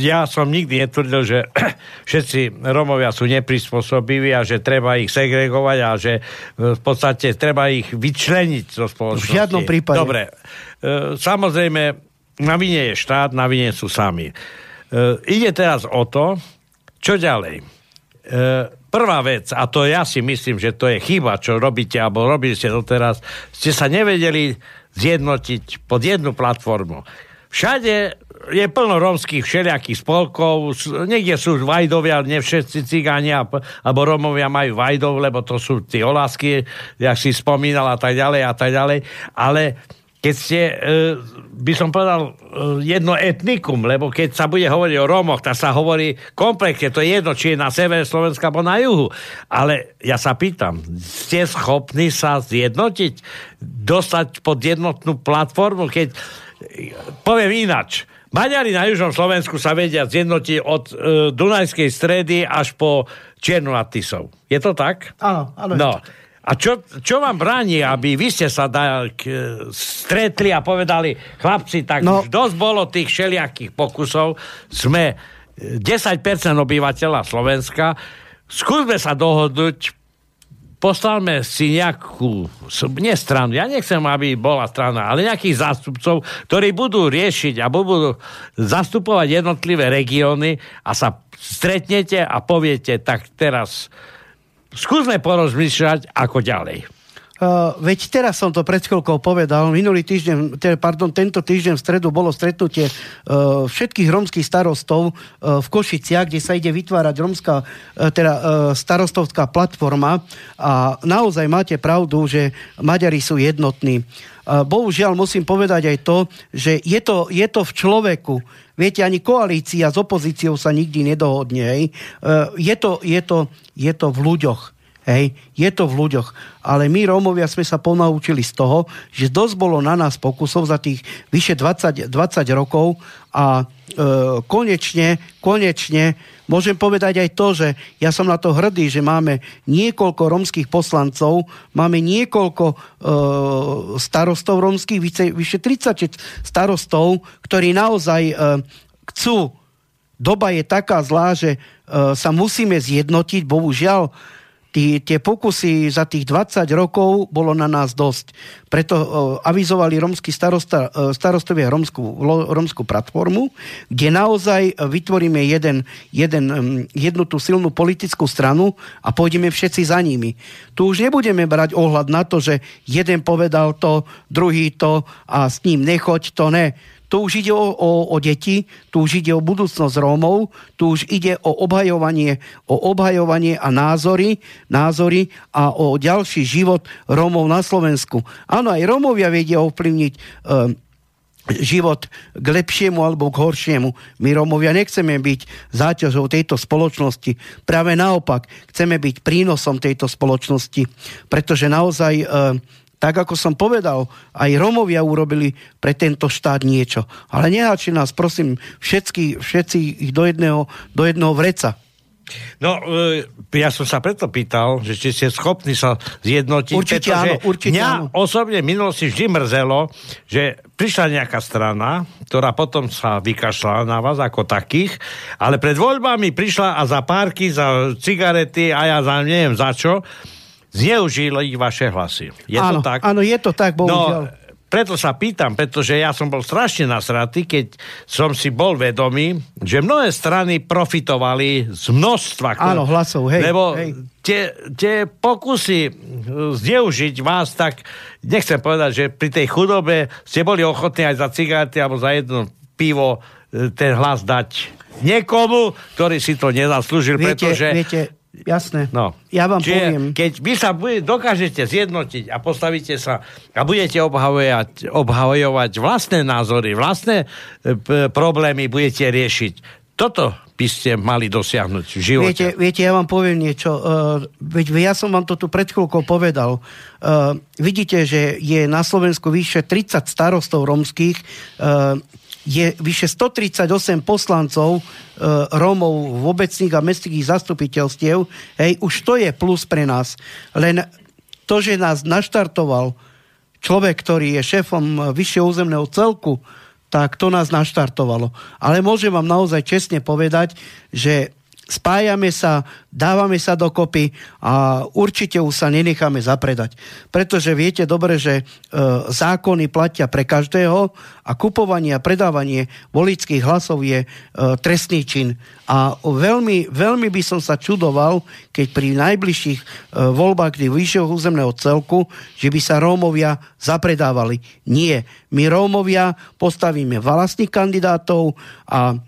ja som nikdy netvrdil, že všetci Rómovia sú neprispôsobiví a že treba ich segregovať a že v podstate treba ich vyčleniť zo spoločnosti. V žiadnom prípade. Dobre. E, samozrejme, na vine je štát, na vine sú sami. E, ide teraz o to, čo ďalej. E, prvá vec, a to ja si myslím, že to je chyba, čo robíte, alebo robili ste doteraz, ste sa nevedeli zjednotiť pod jednu platformu. Všade je plno rómskych všelijakých spolkov, niekde sú vajdovia, ne všetci cigáni alebo Rómovia majú vajdov, lebo to sú tie olásky, jak si spomínal a tak ďalej a tak ďalej, ale keď ste, e, by som povedal, e, jedno etnikum, lebo keď sa bude hovoriť o Rómoch, tak sa hovorí komplexne, to je jedno, či je na severe Slovenska alebo na juhu. Ale ja sa pýtam, ste schopní sa zjednotiť, dostať pod jednotnú platformu, keď poviem inač, Maďari na južnom Slovensku sa vedia zjednotiť od e, Dunajskej stredy až po Čiernu nad Tisou. Je to tak? Áno, áno. No. A čo, čo vám bráni, aby vy ste sa da, k, stretli a povedali, chlapci, tak no. už dosť bolo tých všelijakých pokusov, sme 10% obyvateľa Slovenska, skúsme sa dohodnúť, postavme si nejakú, nie stranu, ja nechcem, aby bola strana, ale nejakých zástupcov, ktorí budú riešiť a budú zastupovať jednotlivé regióny a sa stretnete a poviete, tak teraz skúsme porozmýšľať, ako ďalej. Uh, veď teraz som to pred chvíľkou povedal, minulý týždeň, teda, pardon, tento týždeň v stredu bolo stretnutie uh, všetkých romských starostov uh, v Košiciach, kde sa ide vytvárať romská, uh, teda uh, starostovská platforma a naozaj máte pravdu, že Maďari sú jednotní. Uh, bohužiaľ musím povedať aj to, že je to, je to v človeku. Viete, ani koalícia s opozíciou sa nikdy nedohodne. Hej. Uh, je, to, je, to, je to v ľuďoch. Hej, je to v ľuďoch. Ale my Rómovia sme sa ponaučili z toho, že dosť bolo na nás pokusov za tých vyše 20, 20 rokov a e, konečne, konečne môžem povedať aj to, že ja som na to hrdý, že máme niekoľko rómskych poslancov, máme niekoľko e, starostov rómskych, vyše, vyše 30 starostov, ktorí naozaj e, chcú doba je taká zlá, že e, sa musíme zjednotiť, bohužiaľ tí, tie pokusy za tých 20 rokov bolo na nás dosť. Preto uh, avizovali romskí starosta, uh, starostovia romskú, romskú platformu, kde naozaj vytvoríme jeden, jeden, um, jednu tú silnú politickú stranu a pôjdeme všetci za nimi. Tu už nebudeme brať ohľad na to, že jeden povedal to, druhý to a s ním nechoď, to ne tu už ide o, o, o deti, tu už ide o budúcnosť Rómov, tu už ide o obhajovanie, o obhajovanie a názory, názory a o ďalší život Rómov na Slovensku. Áno, aj Rómovia vedia ovplyvniť e, život k lepšiemu alebo k horšiemu. My Rómovia nechceme byť záťažou tejto spoločnosti. Práve naopak, chceme byť prínosom tejto spoločnosti, pretože naozaj e, tak ako som povedal, aj Romovia urobili pre tento štát niečo. Ale neháči nás, prosím, všetky, všetci ich do jedného, do jedného vreca. No, e, ja som sa preto pýtal, že či ste schopní sa zjednotiť. Určite áno, určite mňa áno. osobne minulosti vždy mrzelo, že prišla nejaká strana, ktorá potom sa vykašľala na vás ako takých, ale pred voľbami prišla a za párky, za cigarety a ja za neviem za čo, zneužili vaše hlasy. Je áno, to tak? Áno, je to tak, bohužiaľ. No, preto sa pýtam, pretože ja som bol strašne nasratý, keď som si bol vedomý, že mnohé strany profitovali z množstva. Áno, hlasov, hej. Lebo hej. Tie, tie pokusy zneužiť vás, tak nechcem povedať, že pri tej chudobe ste boli ochotní aj za cigarety alebo za jedno pivo e, ten hlas dať niekomu, ktorý si to nezaslúžil, viete, pretože... Viete, jasné. No. Ja vám Čiže, poviem. Keď vy sa bude, dokážete zjednotiť a postavíte sa a budete obhajovať, obhajovať vlastné názory, vlastné e, p- problémy budete riešiť. Toto by ste mali dosiahnuť v živote. Viete, viete, ja vám poviem niečo. Uh, veď ja som vám to tu pred chvíľkou povedal. Uh, vidíte, že je na Slovensku vyše 30 starostov romských, uh, je vyše 138 poslancov uh, Rómov v obecných a mestských zastupiteľstiev. Hej, už to je plus pre nás. Len to, že nás naštartoval človek, ktorý je šéfom vyššieho územného celku, tak to nás naštartovalo. Ale môžem vám naozaj čestne povedať, že spájame sa, dávame sa dokopy a určite už sa nenecháme zapredať. Pretože viete dobre, že e, zákony platia pre každého a kupovanie a predávanie volických hlasov je e, trestný čin. A veľmi, veľmi by som sa čudoval, keď pri najbližších e, voľbách kdy vyššieho územného celku, že by sa Rómovia zapredávali. Nie. My Rómovia postavíme vlastných kandidátov a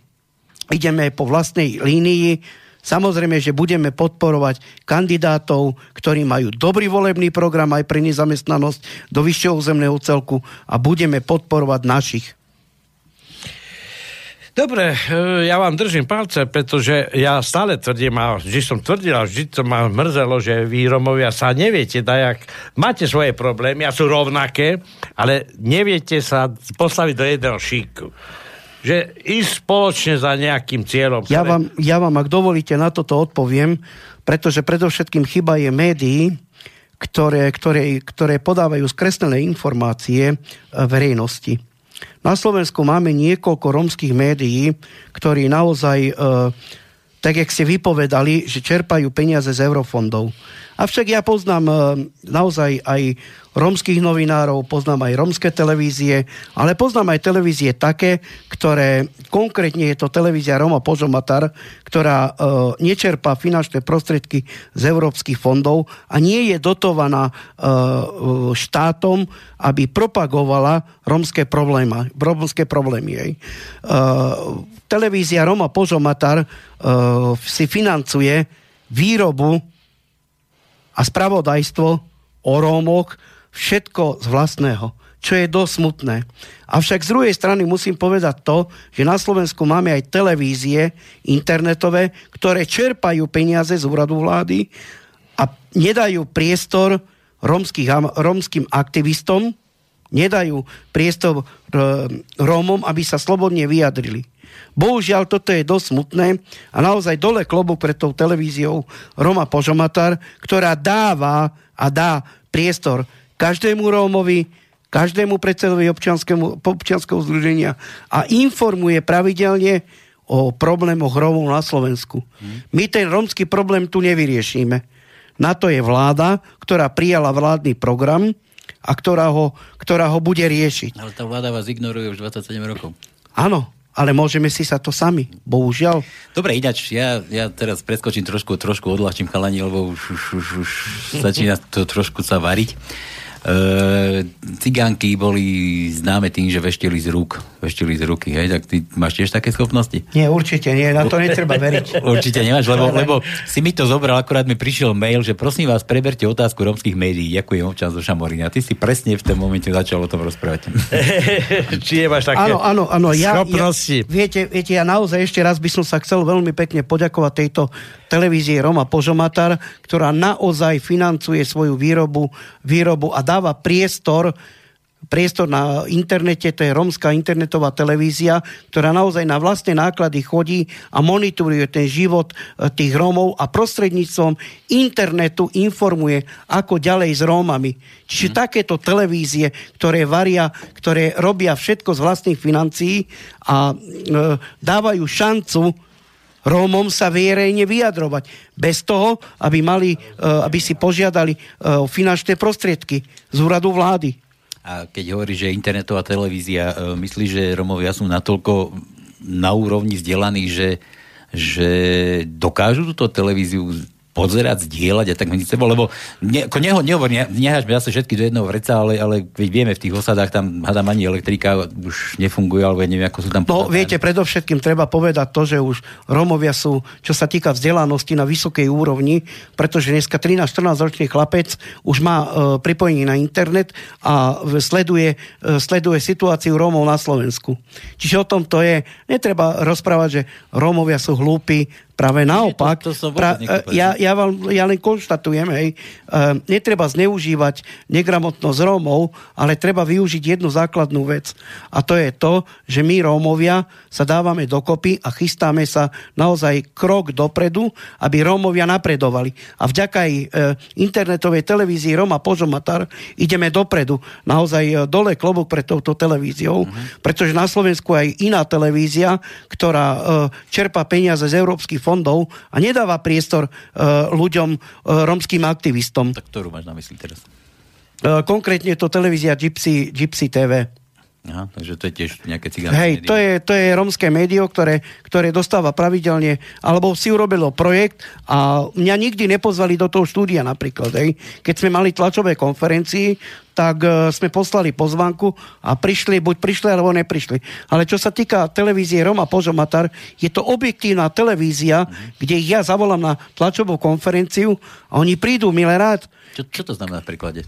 ideme po vlastnej línii. Samozrejme, že budeme podporovať kandidátov, ktorí majú dobrý volebný program aj pre nezamestnanosť do vyššieho územného celku a budeme podporovať našich. Dobre, e, ja vám držím palce, pretože ja stále tvrdím, a vždy som tvrdil, a vždy to ma mrzelo, že vy Romovia sa neviete dajak, máte svoje problémy a sú rovnaké, ale neviete sa postaviť do jedného šíku že ísť spoločne za nejakým cieľom. Ja vám, ja vám, ak dovolíte, na toto odpoviem, pretože predovšetkým chyba je médií, ktoré, ktoré, ktoré podávajú skreslené informácie e, verejnosti. Na Slovensku máme niekoľko romských médií, ktorí naozaj, e, tak jak ste vypovedali, že čerpajú peniaze z eurofondov. Avšak ja poznám e, naozaj aj romských novinárov, poznám aj romské televízie, ale poznám aj televízie také, ktoré, konkrétne je to televízia Roma Požomatar, ktorá e, nečerpá finančné prostriedky z európskych fondov a nie je dotovaná e, štátom, aby propagovala romské problémy. Romské problémy jej. Televízia Roma Požomatar si financuje výrobu a spravodajstvo o Rómoch všetko z vlastného, čo je dosť smutné. Avšak z druhej strany musím povedať to, že na Slovensku máme aj televízie internetové, ktoré čerpajú peniaze z úradu vlády a nedajú priestor romských, romským aktivistom, nedajú priestor Rómom, aby sa slobodne vyjadrili. Bohužiaľ, toto je dosť smutné a naozaj dole klobúk pred tou televíziou Roma Požomatar, ktorá dáva a dá priestor každému Rómovi, každému predsedovi občianského združenia a informuje pravidelne o problémoch Rómov na Slovensku. Hmm. My ten rómsky problém tu nevyriešime. Na to je vláda, ktorá prijala vládny program a ktorá ho, ktorá ho bude riešiť. Ale tá vláda vás ignoruje už 27 rokov. Áno, ale môžeme si sa to sami, bohužiaľ. Dobre, ináč, ja, ja teraz preskočím trošku, trošku odľahčím chalani, lebo už, už, už, už začína to trošku sa variť. Uh, cigánky boli známe tým, že veštili z rúk. Veštili z ruky, hej? Tak ty máš tiež také schopnosti? Nie, určite nie, na to netreba veriť. určite nemáš, lebo, lebo si mi to zobral, akurát mi prišiel mail, že prosím vás, preberte otázku romských médií. Ďakujem občan zo Šamorína. Ty si presne v tom momente začal o tom rozprávať. Či máš také áno, áno, áno, ja, schopnosti? Ja, viete, viete, ja naozaj ešte raz by som sa chcel veľmi pekne poďakovať tejto televízie Roma Požomatar, ktorá naozaj financuje svoju výrobu, výrobu a dáva priestor priestor na internete, to je romská internetová televízia, ktorá naozaj na vlastné náklady chodí a monitoruje ten život e, tých Rómov a prostredníctvom internetu informuje, ako ďalej s Rómami. Čiže hmm. takéto televízie, ktoré varia, ktoré robia všetko z vlastných financií a e, dávajú šancu Rómom sa verejne vyjadrovať. Bez toho, aby, mali, e, aby si požiadali e, finančné prostriedky z úradu vlády. A keď hovorí, že internetová televízia, e, myslí, že Romovia sú natoľko na úrovni vzdelaní, že, že dokážu túto televíziu pozerať, zdieľať a tak medzi sebou, lebo ne, ako neho, nehovor, ne, nehažme zase všetky do jedného vreca, ale, ale keď vieme, v tých osadách tam hádam ani elektrika už nefunguje, alebo neviem, ako sú tam... No, viete, predovšetkým treba povedať to, že už Rómovia sú, čo sa týka vzdelanosti na vysokej úrovni, pretože dneska 13-14 ročný chlapec už má e, pripojenie na internet a sleduje, e, sleduje situáciu Rómov na Slovensku. Čiže o tom to je, netreba rozprávať, že Rómovia sú hlúpi, Práve naopak, to, to pra, ja, ja, vám, ja len konštatujem, hej, netreba zneužívať negramotnosť Rómov, ale treba využiť jednu základnú vec. A to je to, že my Rómovia sa dávame dokopy a chystáme sa naozaj krok dopredu, aby Rómovia napredovali. A vďaka aj uh, internetovej televízii Roma Požomatar ideme dopredu. Naozaj uh, dole klobúk pred touto televíziou, uh-huh. pretože na Slovensku aj iná televízia, ktorá uh, čerpa peniaze z európskych fondov a nedáva priestor ľuďom, uh, romským aktivistom. Tak ktorú máš na mysli teraz? Uh, konkrétne to televízia Gypsy, Gypsy TV. Aha, takže to je tiež nejaké cigánske Hej, to je, to je romské médio, ktoré, ktoré dostáva pravidelne, alebo si urobilo projekt a mňa nikdy nepozvali do toho štúdia napríklad. Hej. Keď sme mali tlačové konferencii, tak uh, sme poslali pozvanku a prišli, buď prišli, alebo neprišli. Ale čo sa týka televízie Roma Požomatar, je to objektívna televízia, mm-hmm. kde ich ja zavolám na tlačovú konferenciu a oni prídu, milé rád. Čo, čo to znamená v príklade?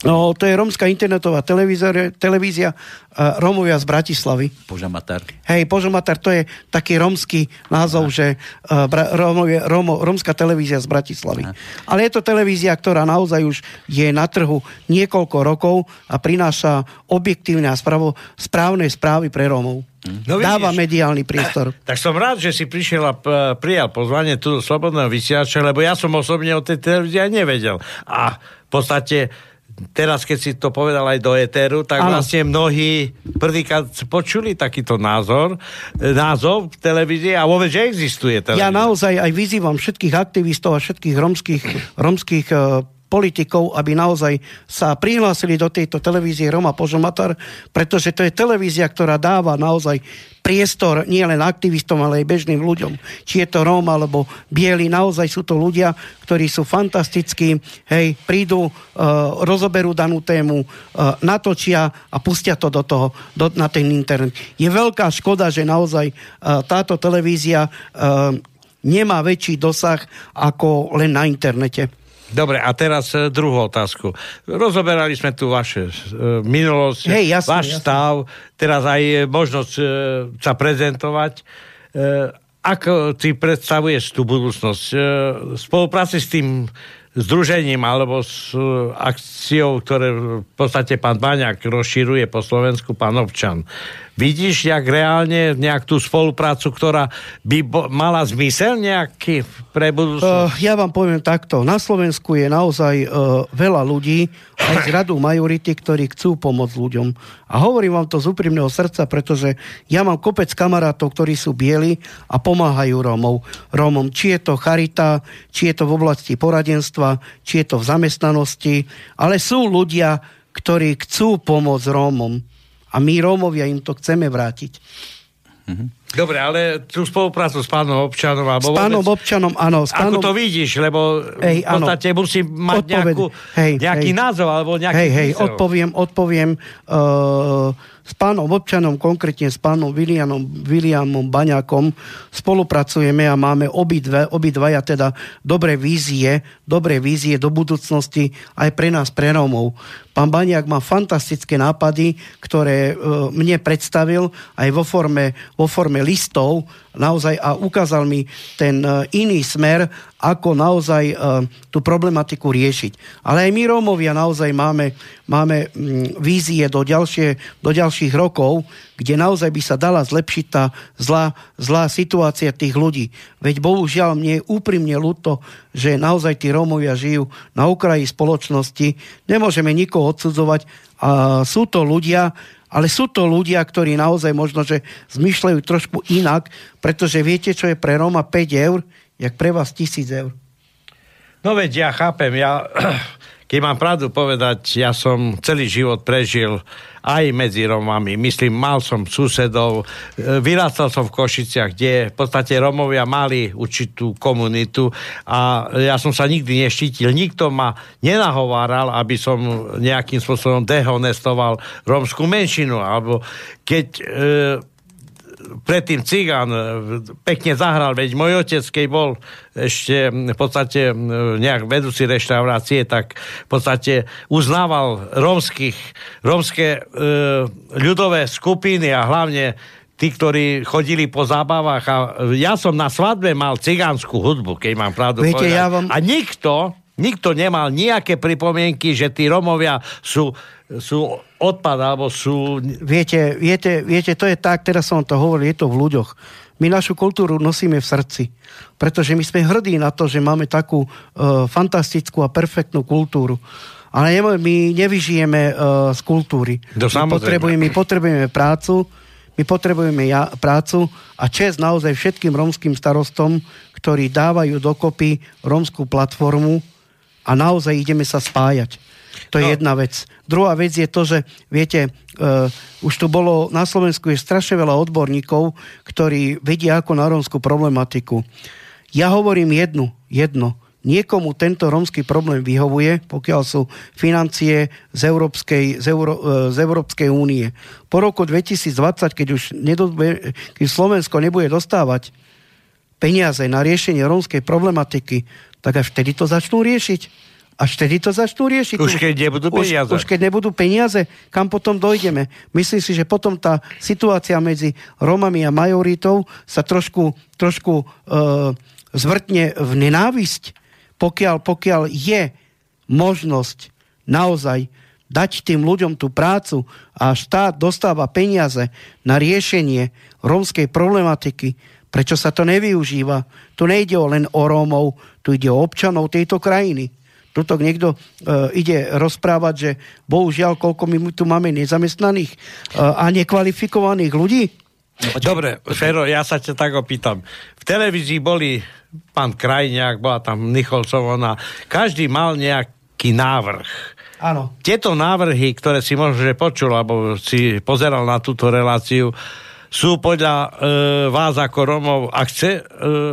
No, to je romská internetová televízia uh, Romovia z Bratislavy. Požamatar. Hej, Požamatar, to je taký romský názov, Aha. že uh, Bra- Romovia, Romo, romská televízia z Bratislavy. Aha. Ale je to televízia, ktorá naozaj už je na trhu niekoľko rokov a prináša objektívne a spravo, správne správy pre Romov. No, Dáva mediálny priestor. Tak som rád, že si prišiel a prijal pozvanie tu Slobodného vysielača, lebo ja som osobne o tej televízii aj nevedel. A v podstate teraz, keď si to povedal aj do Eteru, tak ano. vlastne mnohí prvýkrát počuli takýto názor, e, názov v televízii a vôbec, že existuje televízia. Ja naozaj aj vyzývam všetkých aktivistov a všetkých romských, romských uh, politikov, aby naozaj sa prihlásili do tejto televízie Roma Požomatar, pretože to je televízia, ktorá dáva naozaj priestor nie len aktivistom, ale aj bežným ľuďom. Či je to Róm alebo Bieli, naozaj sú to ľudia, ktorí sú fantastickí, hej, prídu, uh, rozoberú danú tému, uh, natočia a pustia to do toho, do, na ten internet. Je veľká škoda, že naozaj uh, táto televízia uh, nemá väčší dosah ako len na internete. Dobre, a teraz e, druhú otázku. Rozoberali sme tu vaše e, minulosť, hey, jasne, váš jasne. stav, teraz aj možnosť e, sa prezentovať. Ako ty predstavuješ tú budúcnosť? E, spolupráci s tým združením alebo s akciou, ktoré v podstate pán Baňák rozširuje po Slovensku, pán Občan. Vidíš jak reálne nejak tú spoluprácu, ktorá by bo, mala zmysel nejaký pre budúcnosť? Uh, ja vám poviem takto. Na Slovensku je naozaj uh, veľa ľudí, aj z radu majority, ktorí chcú pomôcť ľuďom. A hovorím vám to z úprimného srdca, pretože ja mám kopec kamarátov, ktorí sú bieli a pomáhajú Rómov. Rómom. Či je to charita, či je to v oblasti poradenstva, či je to v zamestnanosti. Ale sú ľudia, ktorí chcú pomôcť Rómom. A my Rómovia im to chceme vrátiť. Mm-hmm. Dobre, ale tú spoluprácu s pánom občanom... Alebo s pánom vôbec, občanom, áno. S pánom... Ako to vidíš, lebo Ej, v podstate áno. musí mať Odpoved... nejakú, hej, nejaký hej. názov alebo nejaký... Hej, hej, odpoviem, odpoviem. Uh, s pánom občanom, konkrétne s pánom Williamom, Williamom Baňakom spolupracujeme a máme obidve, obidvaja teda dobré vízie, dobré vízie do budúcnosti aj pre nás, pre Rómov. Pán Baňák má fantastické nápady, ktoré e, mne predstavil aj vo forme, vo forme listov naozaj a ukázal mi ten e, iný smer, ako naozaj e, tú problematiku riešiť. Ale aj my Rómovia naozaj máme, máme mm, vízie do, ďalšie, do ďalších rokov, kde naozaj by sa dala zlepšiť tá zlá, zlá situácia tých ľudí. Veď bohužiaľ mne je úprimne ľúto, že naozaj tí Rómovia žijú na okraji spoločnosti. Nemôžeme nikoho odsudzovať. A sú to ľudia, ale sú to ľudia, ktorí naozaj možno, že zmyšľajú trošku inak, pretože viete, čo je pre Roma 5 eur, jak pre vás 1000 eur. No veď ja chápem, ja keď mám pravdu povedať, ja som celý život prežil aj medzi Romami. Myslím, mal som susedov, e, vyrastal som v Košiciach, kde v podstate Romovia mali určitú komunitu a ja som sa nikdy neštítil. Nikto ma nenahováral, aby som nejakým spôsobom dehonestoval rómskú menšinu. Alebo keď e, predtým cigán e, pekne zahral, veď môj otec, keď bol ešte v podstate nejak vedúci reštaurácie, tak v podstate uznával rómskych, rómske e, ľudové skupiny a hlavne tí, ktorí chodili po zábavách a ja som na svadbe mal cigánsku hudbu, keď mám pravdu Viete, povedať. Ja vám... A nikto, nikto nemal nejaké pripomienky, že tí Romovia sú sú odpad, alebo sú... Viete, viete, viete, to je tak, teraz som to hovoril, je to v ľuďoch. My našu kultúru nosíme v srdci, pretože my sme hrdí na to, že máme takú uh, fantastickú a perfektnú kultúru. Ale my nevyžijeme uh, z kultúry. No, my, potrebujeme, my potrebujeme prácu, my potrebujeme ja, prácu a čest naozaj všetkým romským starostom, ktorí dávajú dokopy romskú platformu a naozaj ideme sa spájať. To je no. jedna vec. Druhá vec je to, že viete, uh, už tu bolo, na Slovensku je strašne veľa odborníkov, ktorí vedia ako na rómskú problematiku. Ja hovorím jednu, jedno. Niekomu tento rómsky problém vyhovuje, pokiaľ sú financie z Európskej, z, Euró, uh, z Európskej únie. Po roku 2020, keď už nedodbe, keď Slovensko nebude dostávať peniaze na riešenie rómskej problematiky, tak až vtedy to začnú riešiť. Až vtedy to začnú riešiť. Už keď nebudú peniaze. Už, už keď nebudú peniaze, kam potom dojdeme. Myslím si, že potom tá situácia medzi Romami a majoritou sa trošku, trošku uh, zvrtne v nenávisť, pokiaľ, pokiaľ je možnosť naozaj dať tým ľuďom tú prácu a štát dostáva peniaze na riešenie rómskej problematiky, prečo sa to nevyužíva? Tu nejde o len o Rómov, tu ide o občanov tejto krajiny tuto niekto uh, ide rozprávať, že bohužiaľ, koľko my tu máme nezamestnaných uh, a nekvalifikovaných ľudí? No, Dobre, Fero, ja sa ťa tak opýtam. V televízii boli pán Krajňák, bola tam Nicholsová, každý mal nejaký návrh. Áno. Tieto návrhy, ktoré si možno že počul, alebo si pozeral na túto reláciu, sú podľa e, vás ako Romov a chce e,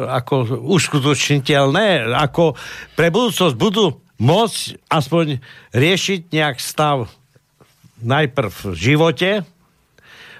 ako uskutočniteľné, ako pre budúcnosť budú môcť aspoň riešiť nejak stav najprv v živote,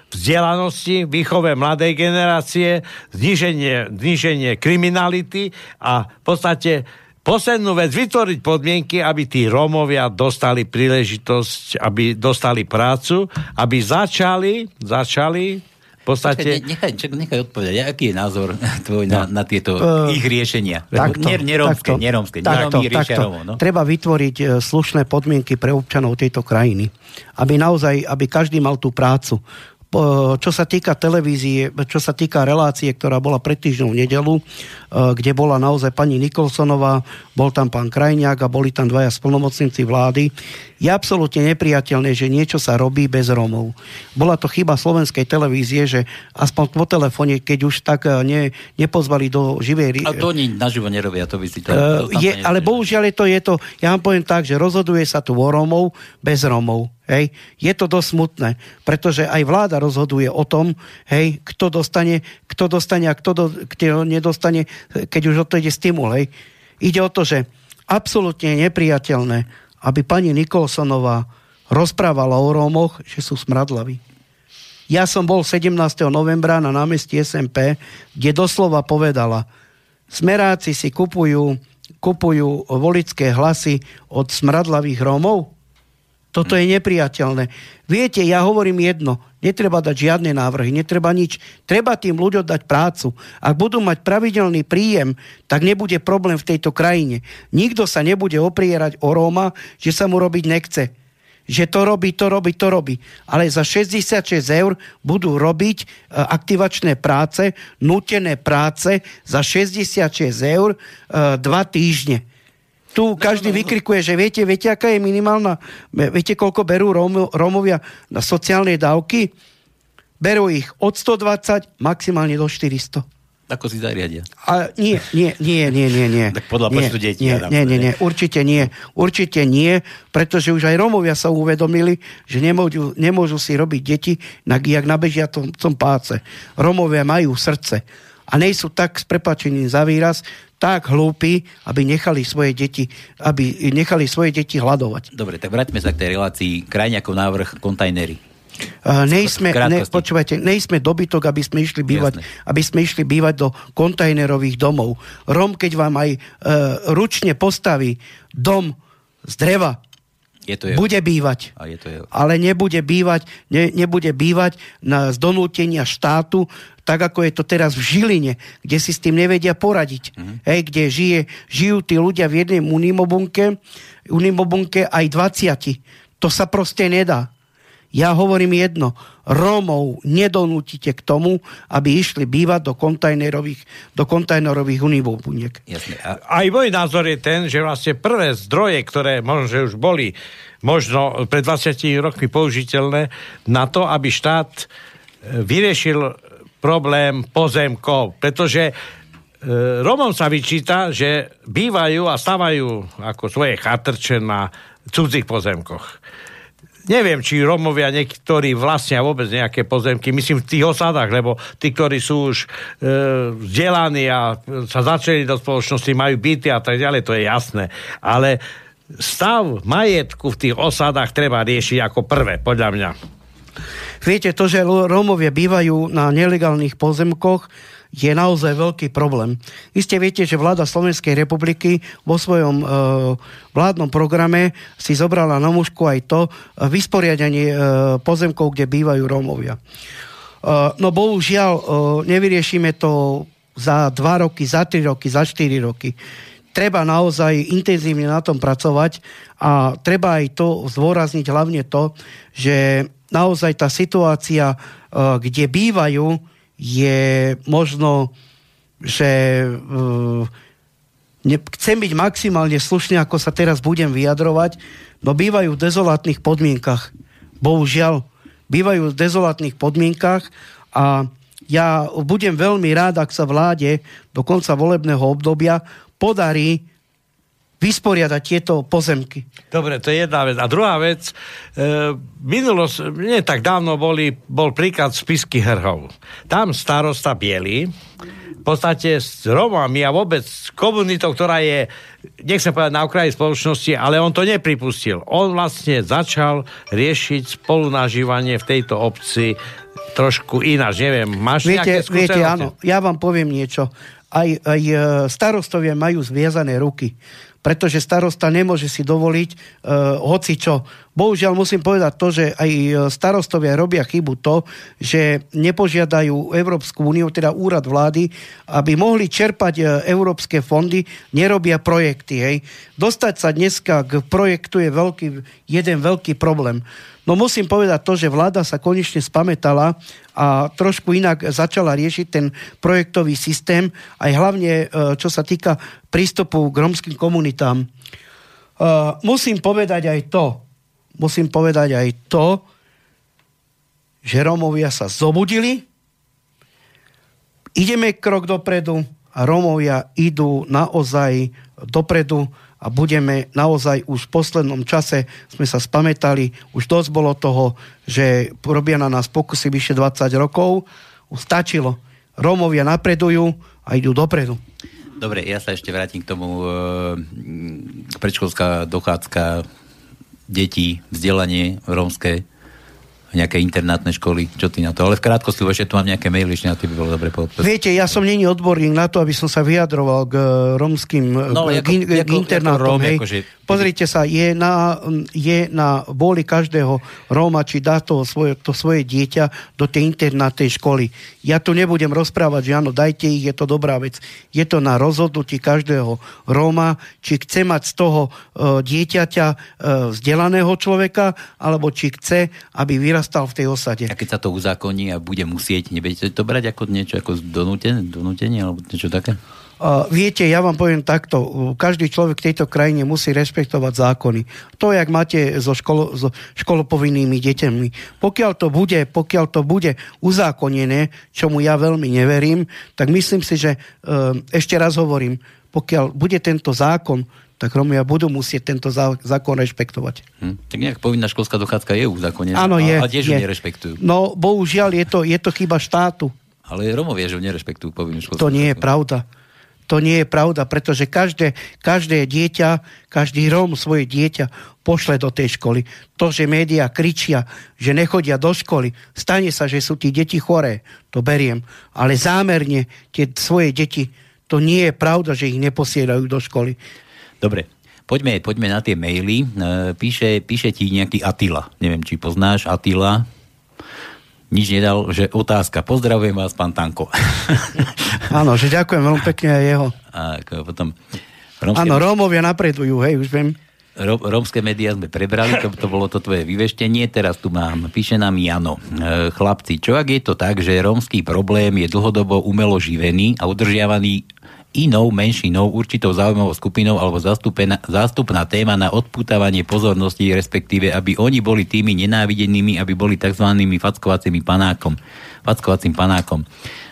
vzdelanosti, výchove mladej generácie, zniženie, zniženie kriminality a v podstate poslednú vec vytvoriť podmienky, aby tí Rómovia dostali príležitosť, aby dostali prácu, aby začali, začali podstate... Počkaj, nechaj, čak, nechaj odpovedať. Aký je názor tvoj no. na, na tieto uh, ich riešenia? Takto, nerómske, takto, nerómske. Takto, takto. Romo, no? Treba vytvoriť uh, slušné podmienky pre občanov tejto krajiny. Aby naozaj, aby každý mal tú prácu čo sa týka televízie, čo sa týka relácie, ktorá bola pred týždňou v nedelu, e, kde bola naozaj pani Nikolsonová, bol tam pán Krajňák a boli tam dvaja splnomocníci vlády, je absolútne nepriateľné, že niečo sa robí bez Rómov. Bola to chyba slovenskej televízie, že aspoň po telefóne, keď už tak e, ne, nepozvali do živej... A to oni naživo nerobia, to by si to... Uh, je, ale bohužiaľ je to, je to, ja vám poviem tak, že rozhoduje sa tu o Rómov bez Rómov. Hej, je to dosť smutné, pretože aj vláda rozhoduje o tom, hej, kto dostane, kto dostane a kto, do, kto nedostane, keď už o to ide stimul. Hej. Ide o to, že absolútne nepriateľné, aby pani Nikolsonová rozprávala o Rómoch, že sú smradlaví. Ja som bol 17. novembra na námestí SMP, kde doslova povedala, smeráci si kupujú, kupujú volické hlasy od smradlavých Rómov, toto je nepriateľné. Viete, ja hovorím jedno, netreba dať žiadne návrhy, netreba nič. Treba tým ľuďom dať prácu. Ak budú mať pravidelný príjem, tak nebude problém v tejto krajine. Nikto sa nebude oprierať o Róma, že sa mu robiť nechce. Že to robí, to robí, to robí. Ale za 66 eur budú robiť e, aktivačné práce, nutené práce za 66 eur e, dva týždne tu každý vykrikuje, že viete, viete, aká je minimálna, viete, koľko berú Róm, Rómovia na sociálne dávky? Berú ich od 120 maximálne do 400. Ako si zariadia? A nie, nie, nie, nie, nie, nie. Tak podľa nie, počtu detí, Nie, Adam, nie, nie, nie, určite nie. Určite nie, pretože už aj Rómovia sa uvedomili, že nemôžu, nemôžu si robiť deti, na, jak na bežiacom páce. Rómovia majú srdce a nejsú tak s prepačením za výraz, tak hlúpi, aby nechali svoje deti, aby nechali svoje deti hľadovať. Dobre, tak vráťme sa k tej relácii. Krajňakov návrh kontajnery. Uh, nejsme, ne, počúvajte, nejsme dobytok, aby sme išli bývať, Jasné. aby sme išli bývať do kontajnerových domov. Rom, keď vám aj uh, ručne postaví dom z dreva, Je to jeho. bude bývať. A je to jeho. Ale nebude bývať, ne, nebude bývať na z donútenia štátu, tak ako je to teraz v Žiline, kde si s tým nevedia poradiť. Mhm. Hej, kde žije, žijú tí ľudia v jednej unimobunke, unimobunke aj 20. To sa proste nedá. Ja hovorím jedno, Rómov nedonútite k tomu, aby išli bývať do kontajnerových, do kontajnerových unimobuniek. Jasne. A Aj môj názor je ten, že vlastne prvé zdroje, ktoré možno, že už boli možno pred 20 rokmi použiteľné na to, aby štát e, vyriešil problém pozemkov. Pretože e, Romom sa vyčíta, že bývajú a stavajú ako svoje chatrče na cudzích pozemkoch. Neviem, či Romovia niektorí vlastnia vôbec nejaké pozemky, myslím v tých osadách, lebo tí, ktorí sú už e, vzdelaní a sa začali do spoločnosti, majú byty a tak ďalej, to je jasné. Ale stav majetku v tých osadách treba riešiť ako prvé, podľa mňa. Viete, to, že Rómovia bývajú na nelegálnych pozemkoch, je naozaj veľký problém. Iste viete, že vláda Slovenskej republiky vo svojom e, vládnom programe si zobrala na mužku aj to e, vysporiadanie e, pozemkov, kde bývajú Rómovia. E, no bohužiaľ, e, nevyriešime to za dva roky, za tri roky, za štyri roky. Treba naozaj intenzívne na tom pracovať a treba aj to zdôrazniť hlavne to, že naozaj tá situácia, e, kde bývajú, je možno, že e, chcem byť maximálne slušný, ako sa teraz budem vyjadrovať, no bývajú v dezolátnych podmienkach. Bohužiaľ, bývajú v dezolátnych podmienkach a ja budem veľmi rád, ak sa vláde do konca volebného obdobia podarí vysporiadať tieto pozemky. Dobre, to je jedna vec. A druhá vec, e, minulosť, nie tak dávno boli, bol príklad spisky Hrhov. Tam starosta Bielý, v podstate s Romami a vôbec s komunitou, ktorá je, nechcem povedať na okraji spoločnosti, ale on to nepripustil. On vlastne začal riešiť spolunažívanie v tejto obci trošku ináč. Neviem, máš Viete, nejaké viete, áno, ja vám poviem niečo. Aj, aj e, starostovia majú zviazané ruky, pretože starosta nemôže si dovoliť uh, hoci čo. Bohužiaľ musím povedať to, že aj e, starostovia robia chybu to, že nepožiadajú Európsku úniu, teda úrad vlády, aby mohli čerpať e, európske fondy, nerobia projekty. Hej. Dostať sa dneska k projektu je veľký, jeden veľký problém. No musím povedať to, že vláda sa konečne spametala a trošku inak začala riešiť ten projektový systém, aj hlavne e, čo sa týka prístupu k romským komunitám. Musím povedať aj to, musím povedať aj to, že Rómovia sa zobudili, ideme krok dopredu a Rómovia idú naozaj dopredu a budeme naozaj už v poslednom čase sme sa spametali, už dosť bolo toho, že robia na nás pokusy vyše 20 rokov, už stačilo. Rómovia napredujú a idú dopredu. Dobre, ja sa ešte vrátim k tomu e, predškolská dochádzka detí, vzdelanie rómske, nejaké internátne školy, čo ty na to? Ale v krátkosti, lebo ešte tu mám nejaké maily, ešte na to by bolo dobre povedať. Viete, ja som není odborník na to, aby som sa vyjadroval k romským No, k, ako- k, k ako- internátom. ako Róm, hej. akože- Pozrite sa, je na, je na vôli každého Róma, či dá to svoje, to svoje dieťa do tej internátnej školy. Ja tu nebudem rozprávať, že áno, dajte ich, je to dobrá vec. Je to na rozhodnutí každého Róma, či chce mať z toho uh, dieťaťa uh, vzdelaného človeka, alebo či chce, aby vyrastal v tej osade. A keď sa to uzákoní a bude musieť, nebudete to brať ako niečo ako donútenie, donútenie alebo niečo také? Uh, viete, ja vám poviem takto, každý človek v tejto krajine musí rešpektovať zákony. To, jak máte so, školo, so školopovinnými deťmi. Pokiaľ to bude, pokiaľ to bude uzákonené, čomu ja veľmi neverím, tak myslím si, že uh, ešte raz hovorím, pokiaľ bude tento zákon, tak Romia budú musieť tento zákon rešpektovať. Hm. Tak nejak povinná školská dochádzka je uzákonená. Áno, je. A, tiež ju nerešpektujú. No, bohužiaľ, je to, je to chyba štátu. Ale Romovia, že nerešpektujú povinnú školskú To nie je pravda. To nie je pravda, pretože každé, každé dieťa, každý Róm svoje dieťa pošle do tej školy. To, že médiá kričia, že nechodia do školy, stane sa, že sú tí deti choré, to beriem. Ale zámerne tie svoje deti, to nie je pravda, že ich neposielajú do školy. Dobre, poďme, poďme na tie maily. E, píše, píše ti nejaký Atila. Neviem, či poznáš Atila nič nedal, že otázka. Pozdravujem vás, pán Tanko. Áno, že ďakujem veľmi pekne aj jeho. A potom... Rómske... Áno, Rómovia napredujú, hej, už viem. Ró, rómske médiá sme prebrali, to, to bolo to tvoje vyveštenie, teraz tu mám, píše nám Jano. E, chlapci, čo ak je to tak, že rómsky problém je dlhodobo umelo živený a udržiavaný inou menšinou, určitou zaujímavou skupinou alebo zástupná téma na odputávanie pozornosti, respektíve aby oni boli tými nenávidenými, aby boli tzv. fackovacími panákom, fackovacím panákom.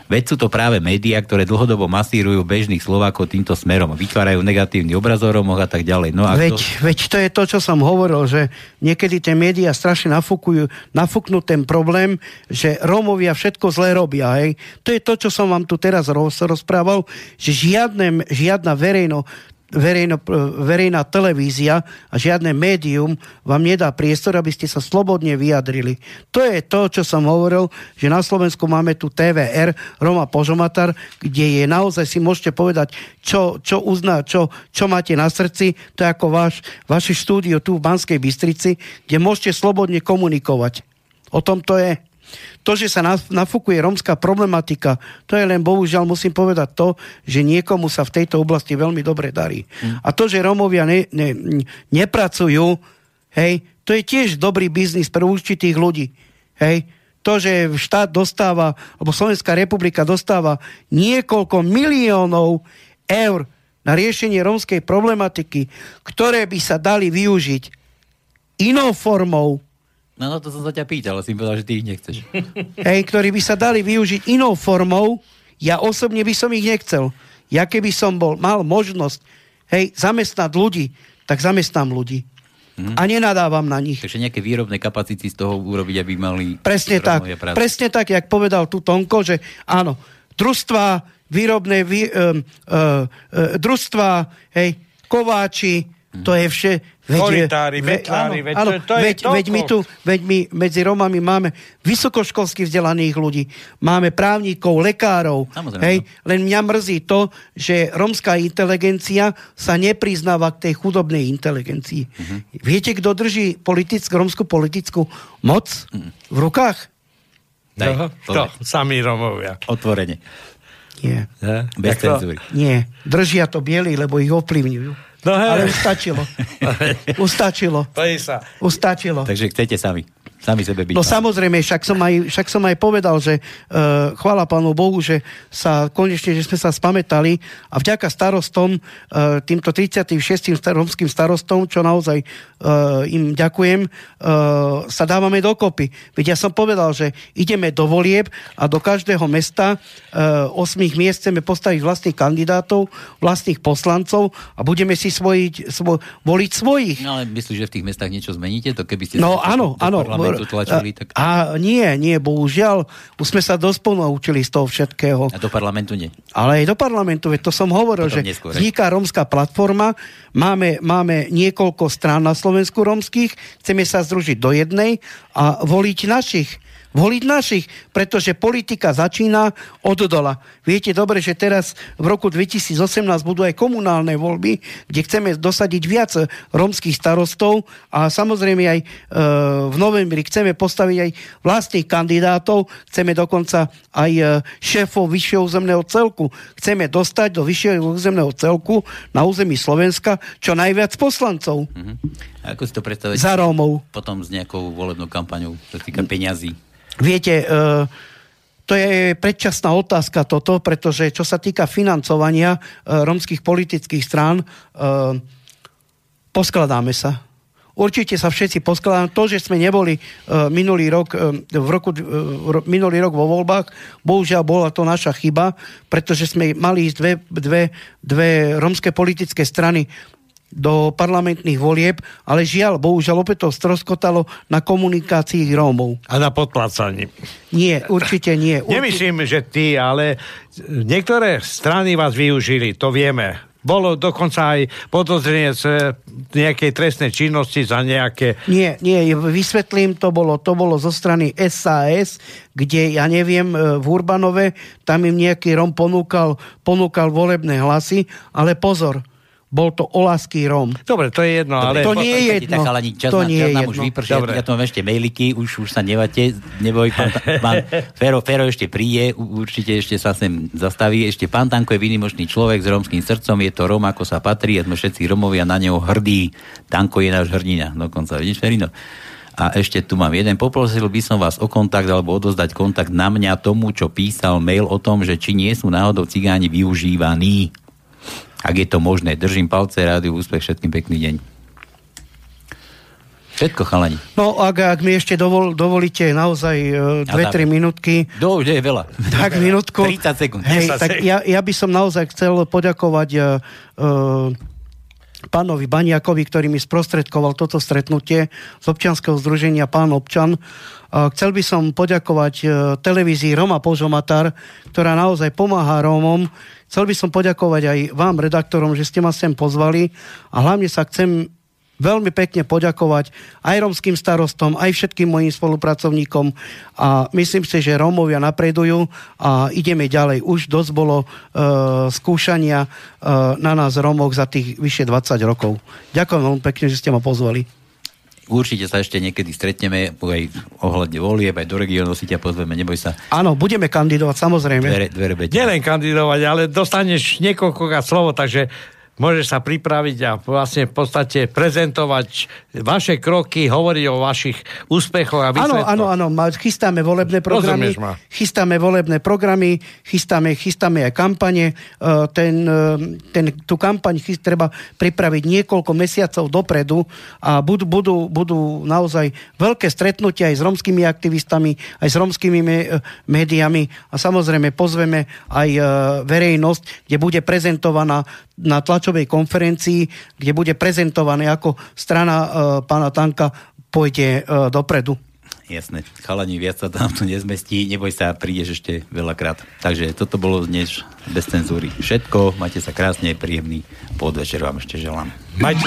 Veď sú to práve médiá, ktoré dlhodobo masírujú bežných Slovákov týmto smerom. Vytvárajú negatívny obraz o Romoch a tak ďalej. No a veď, to... veď to je to, čo som hovoril, že niekedy tie médiá strašne nafúkujú, nafúknú ten problém, že Rómovia všetko zle robia. Hej. To je to, čo som vám tu teraz rozprával, že žiadne, žiadna verejno, verejno, verejná televízia a žiadne médium vám nedá priestor, aby ste sa slobodne vyjadrili. To je to, čo som hovoril, že na Slovensku máme tu TVR, Roma Požomatar, kde je naozaj si môžete povedať, čo, čo uzná, čo, čo máte na srdci. To je ako váš, vaše štúdio tu v Banskej Bystrici, kde môžete slobodne komunikovať. O tom to je. To, že sa nafúkuje rómska problematika, to je len bohužiaľ musím povedať to, že niekomu sa v tejto oblasti veľmi dobre darí. Mm. A to, že Rómovia ne, ne, nepracujú, hej, to je tiež dobrý biznis pre určitých ľudí. Hej. To, že štát dostáva, alebo Slovenská republika dostáva niekoľko miliónov eur na riešenie rómskej problematiky, ktoré by sa dali využiť inou formou, No, no to som sa ťa pýtal, ale si povedal, že ty ich nechceš. Hej, ktorí by sa dali využiť inou formou, ja osobne by som ich nechcel. Ja keby som bol, mal možnosť, hej, zamestnať ľudí, tak zamestnám ľudí. Hmm. A nenadávam na nich. Takže nejaké výrobné kapacity z toho urobiť, aby mali... Presne tak. Presne tak, jak povedal tu Tonko, že áno, družstva, výrobné vý, um, uh, uh, družstva, hej, kováči. To je vše, Veď, Koritári, vetlári, veď, áno, to, to veď, je veď, my tu, veď my medzi Romami máme vysokoškolsky vzdelaných ľudí, máme právnikov, lekárov, hej, len mňa mrzí to, že romská inteligencia sa nepriznáva k tej chudobnej inteligencii. Uh-huh. Viete, kto drží politick, romskú politickú moc uh-huh. v rukách? Daj, no, to, sami Romovia. Otvorene. Nie. Ja? Bez cenzúry. Nie. Držia to bieli, lebo ich ovplyvňujú. No hej. Ale ustačilo. Ustačilo. Ustačilo. Takže chcete sami. Sami sebe byť. No samozrejme, však som aj, však som aj povedal, že uh, chvála pánu Bohu, že sa konečne, že sme sa spametali a vďaka starostom, uh, týmto 36. romským starostom, čo naozaj uh, im ďakujem, uh, sa dávame dokopy. Veď ja som povedal, že ideme do volieb a do každého mesta uh, 8 miest chceme postaviť vlastných kandidátov, vlastných poslancov a budeme si svojiť, svo, voliť svojich. No ale myslíš, že v tých mestách niečo zmeníte? To keby ste no áno, áno tu tlačili. Tak... A nie, nie, bohužiaľ. Už sme sa dosť ponaučili z toho všetkého. A do parlamentu nie? Ale aj do parlamentu, veď to som hovoril, Potom že neskôr, vzniká rómska platforma, máme, máme niekoľko strán na Slovensku rómskych, chceme sa združiť do jednej a voliť našich voliť našich, pretože politika začína od dola. Viete dobre, že teraz v roku 2018 budú aj komunálne voľby, kde chceme dosadiť viac rómskych starostov a samozrejme aj e, v novembri chceme postaviť aj vlastných kandidátov, chceme dokonca aj e, šéfov vyššieho územného celku. Chceme dostať do vyššieho územného celku na území Slovenska čo najviac poslancov. Mm-hmm. A ako si to predstaviť? Za Rómov. Potom s nejakou volebnou kampaňou, čo týka peňazí. Viete, e, to je predčasná otázka toto, pretože čo sa týka financovania uh, romských politických strán, uh, poskladáme sa. Určite sa všetci poskladáme. To, že sme neboli minulý rok v roku, minulý rok vo voľbách, bohužiaľ bola to naša chyba, pretože sme mali ísť dve, dve, dve romské politické strany do parlamentných volieb, ale žiaľ, bohužiaľ opäť to stroskotalo na komunikácii Rómov. A na podplácaní. Nie, určite nie. Určite... Nemyslím, že ty, ale niektoré strany vás využili, to vieme. Bolo dokonca aj podozrenie z nejakej trestnej činnosti za nejaké... Nie, nie, vysvetlím, to bolo, to bolo zo strany SAS, kde, ja neviem, e, v Urbanove, tam im nejaký Rom ponúkal, ponúkal volebné hlasy, ale pozor, bol to Olaský Rom. Dobre, to je jedno, ale... To nie je jedno. Tak, čas, to nie čas nám už vypršia, ja tu mám ešte mailiky, už, už sa nevate, neboj, pán, pán Fero, Fero ešte príde, určite ešte sa sem zastaví. Ešte pán Tanko je výnimočný človek s romským srdcom, je to Rom, ako sa patrí, a sme všetci Romovia na neho hrdí. Tanko je náš hrdina, dokonca, vidíš, Ferino? A ešte tu mám jeden. Poprosil by som vás o kontakt alebo odozdať kontakt na mňa tomu, čo písal mail o tom, že či nie sú náhodou cigáni využívaní ak je to možné. Držím palce, rádiu, úspech, všetkým pekný deň. Všetko, chalani. No, ak, ak mi ešte dovol, dovolíte naozaj 2-3 uh, minútky. Do, je veľa. Tak, minútku. 30 sekúnd. Hej, tak ja, ja by som naozaj chcel poďakovať uh, pánovi Baniakovi, ktorý mi sprostredkoval toto stretnutie z občianskeho združenia Pán občan. Chcel by som poďakovať televízii Roma Požomatar, ktorá naozaj pomáha Rómom, Chcel by som poďakovať aj vám, redaktorom, že ste ma sem pozvali a hlavne sa chcem veľmi pekne poďakovať aj romským starostom, aj všetkým mojim spolupracovníkom a myslím si, že Rómovia napredujú a ideme ďalej. Už dosť bolo uh, skúšania uh, na nás Rómoch za tých vyše 20 rokov. Ďakujem veľmi pekne, že ste ma pozvali. Určite sa ešte niekedy stretneme aj ohľadne volieb, aj do regiónu si ťa pozveme, neboj sa. Áno, budeme kandidovať, samozrejme. Dvere, dvere Nielen kandidovať, ale dostaneš niekoľkokrát slovo, takže môžeš sa pripraviť a vlastne v podstate prezentovať vaše kroky, hovoriť o vašich úspechoch a výsledkoch. Áno, áno, áno, chystáme volebné programy, chystáme volebné programy, chystáme, chystáme aj kampane. E, ten, e, ten, tú kampaň chys, treba pripraviť niekoľko mesiacov dopredu a budú, budú, budú naozaj veľké stretnutia aj s romskými aktivistami, aj s romskými médiami a samozrejme pozveme aj e, verejnosť, kde bude prezentovaná na tlačovej konferencii, kde bude prezentované, ako strana e, pána Tanka pôjde e, dopredu. Jasné, chalani, viac sa tam tu nezmestí, neboj sa, prídeš ešte veľakrát. Takže toto bolo dnes bez cenzúry. Všetko, majte sa krásne, príjemný podvečer vám ešte želám. Majte.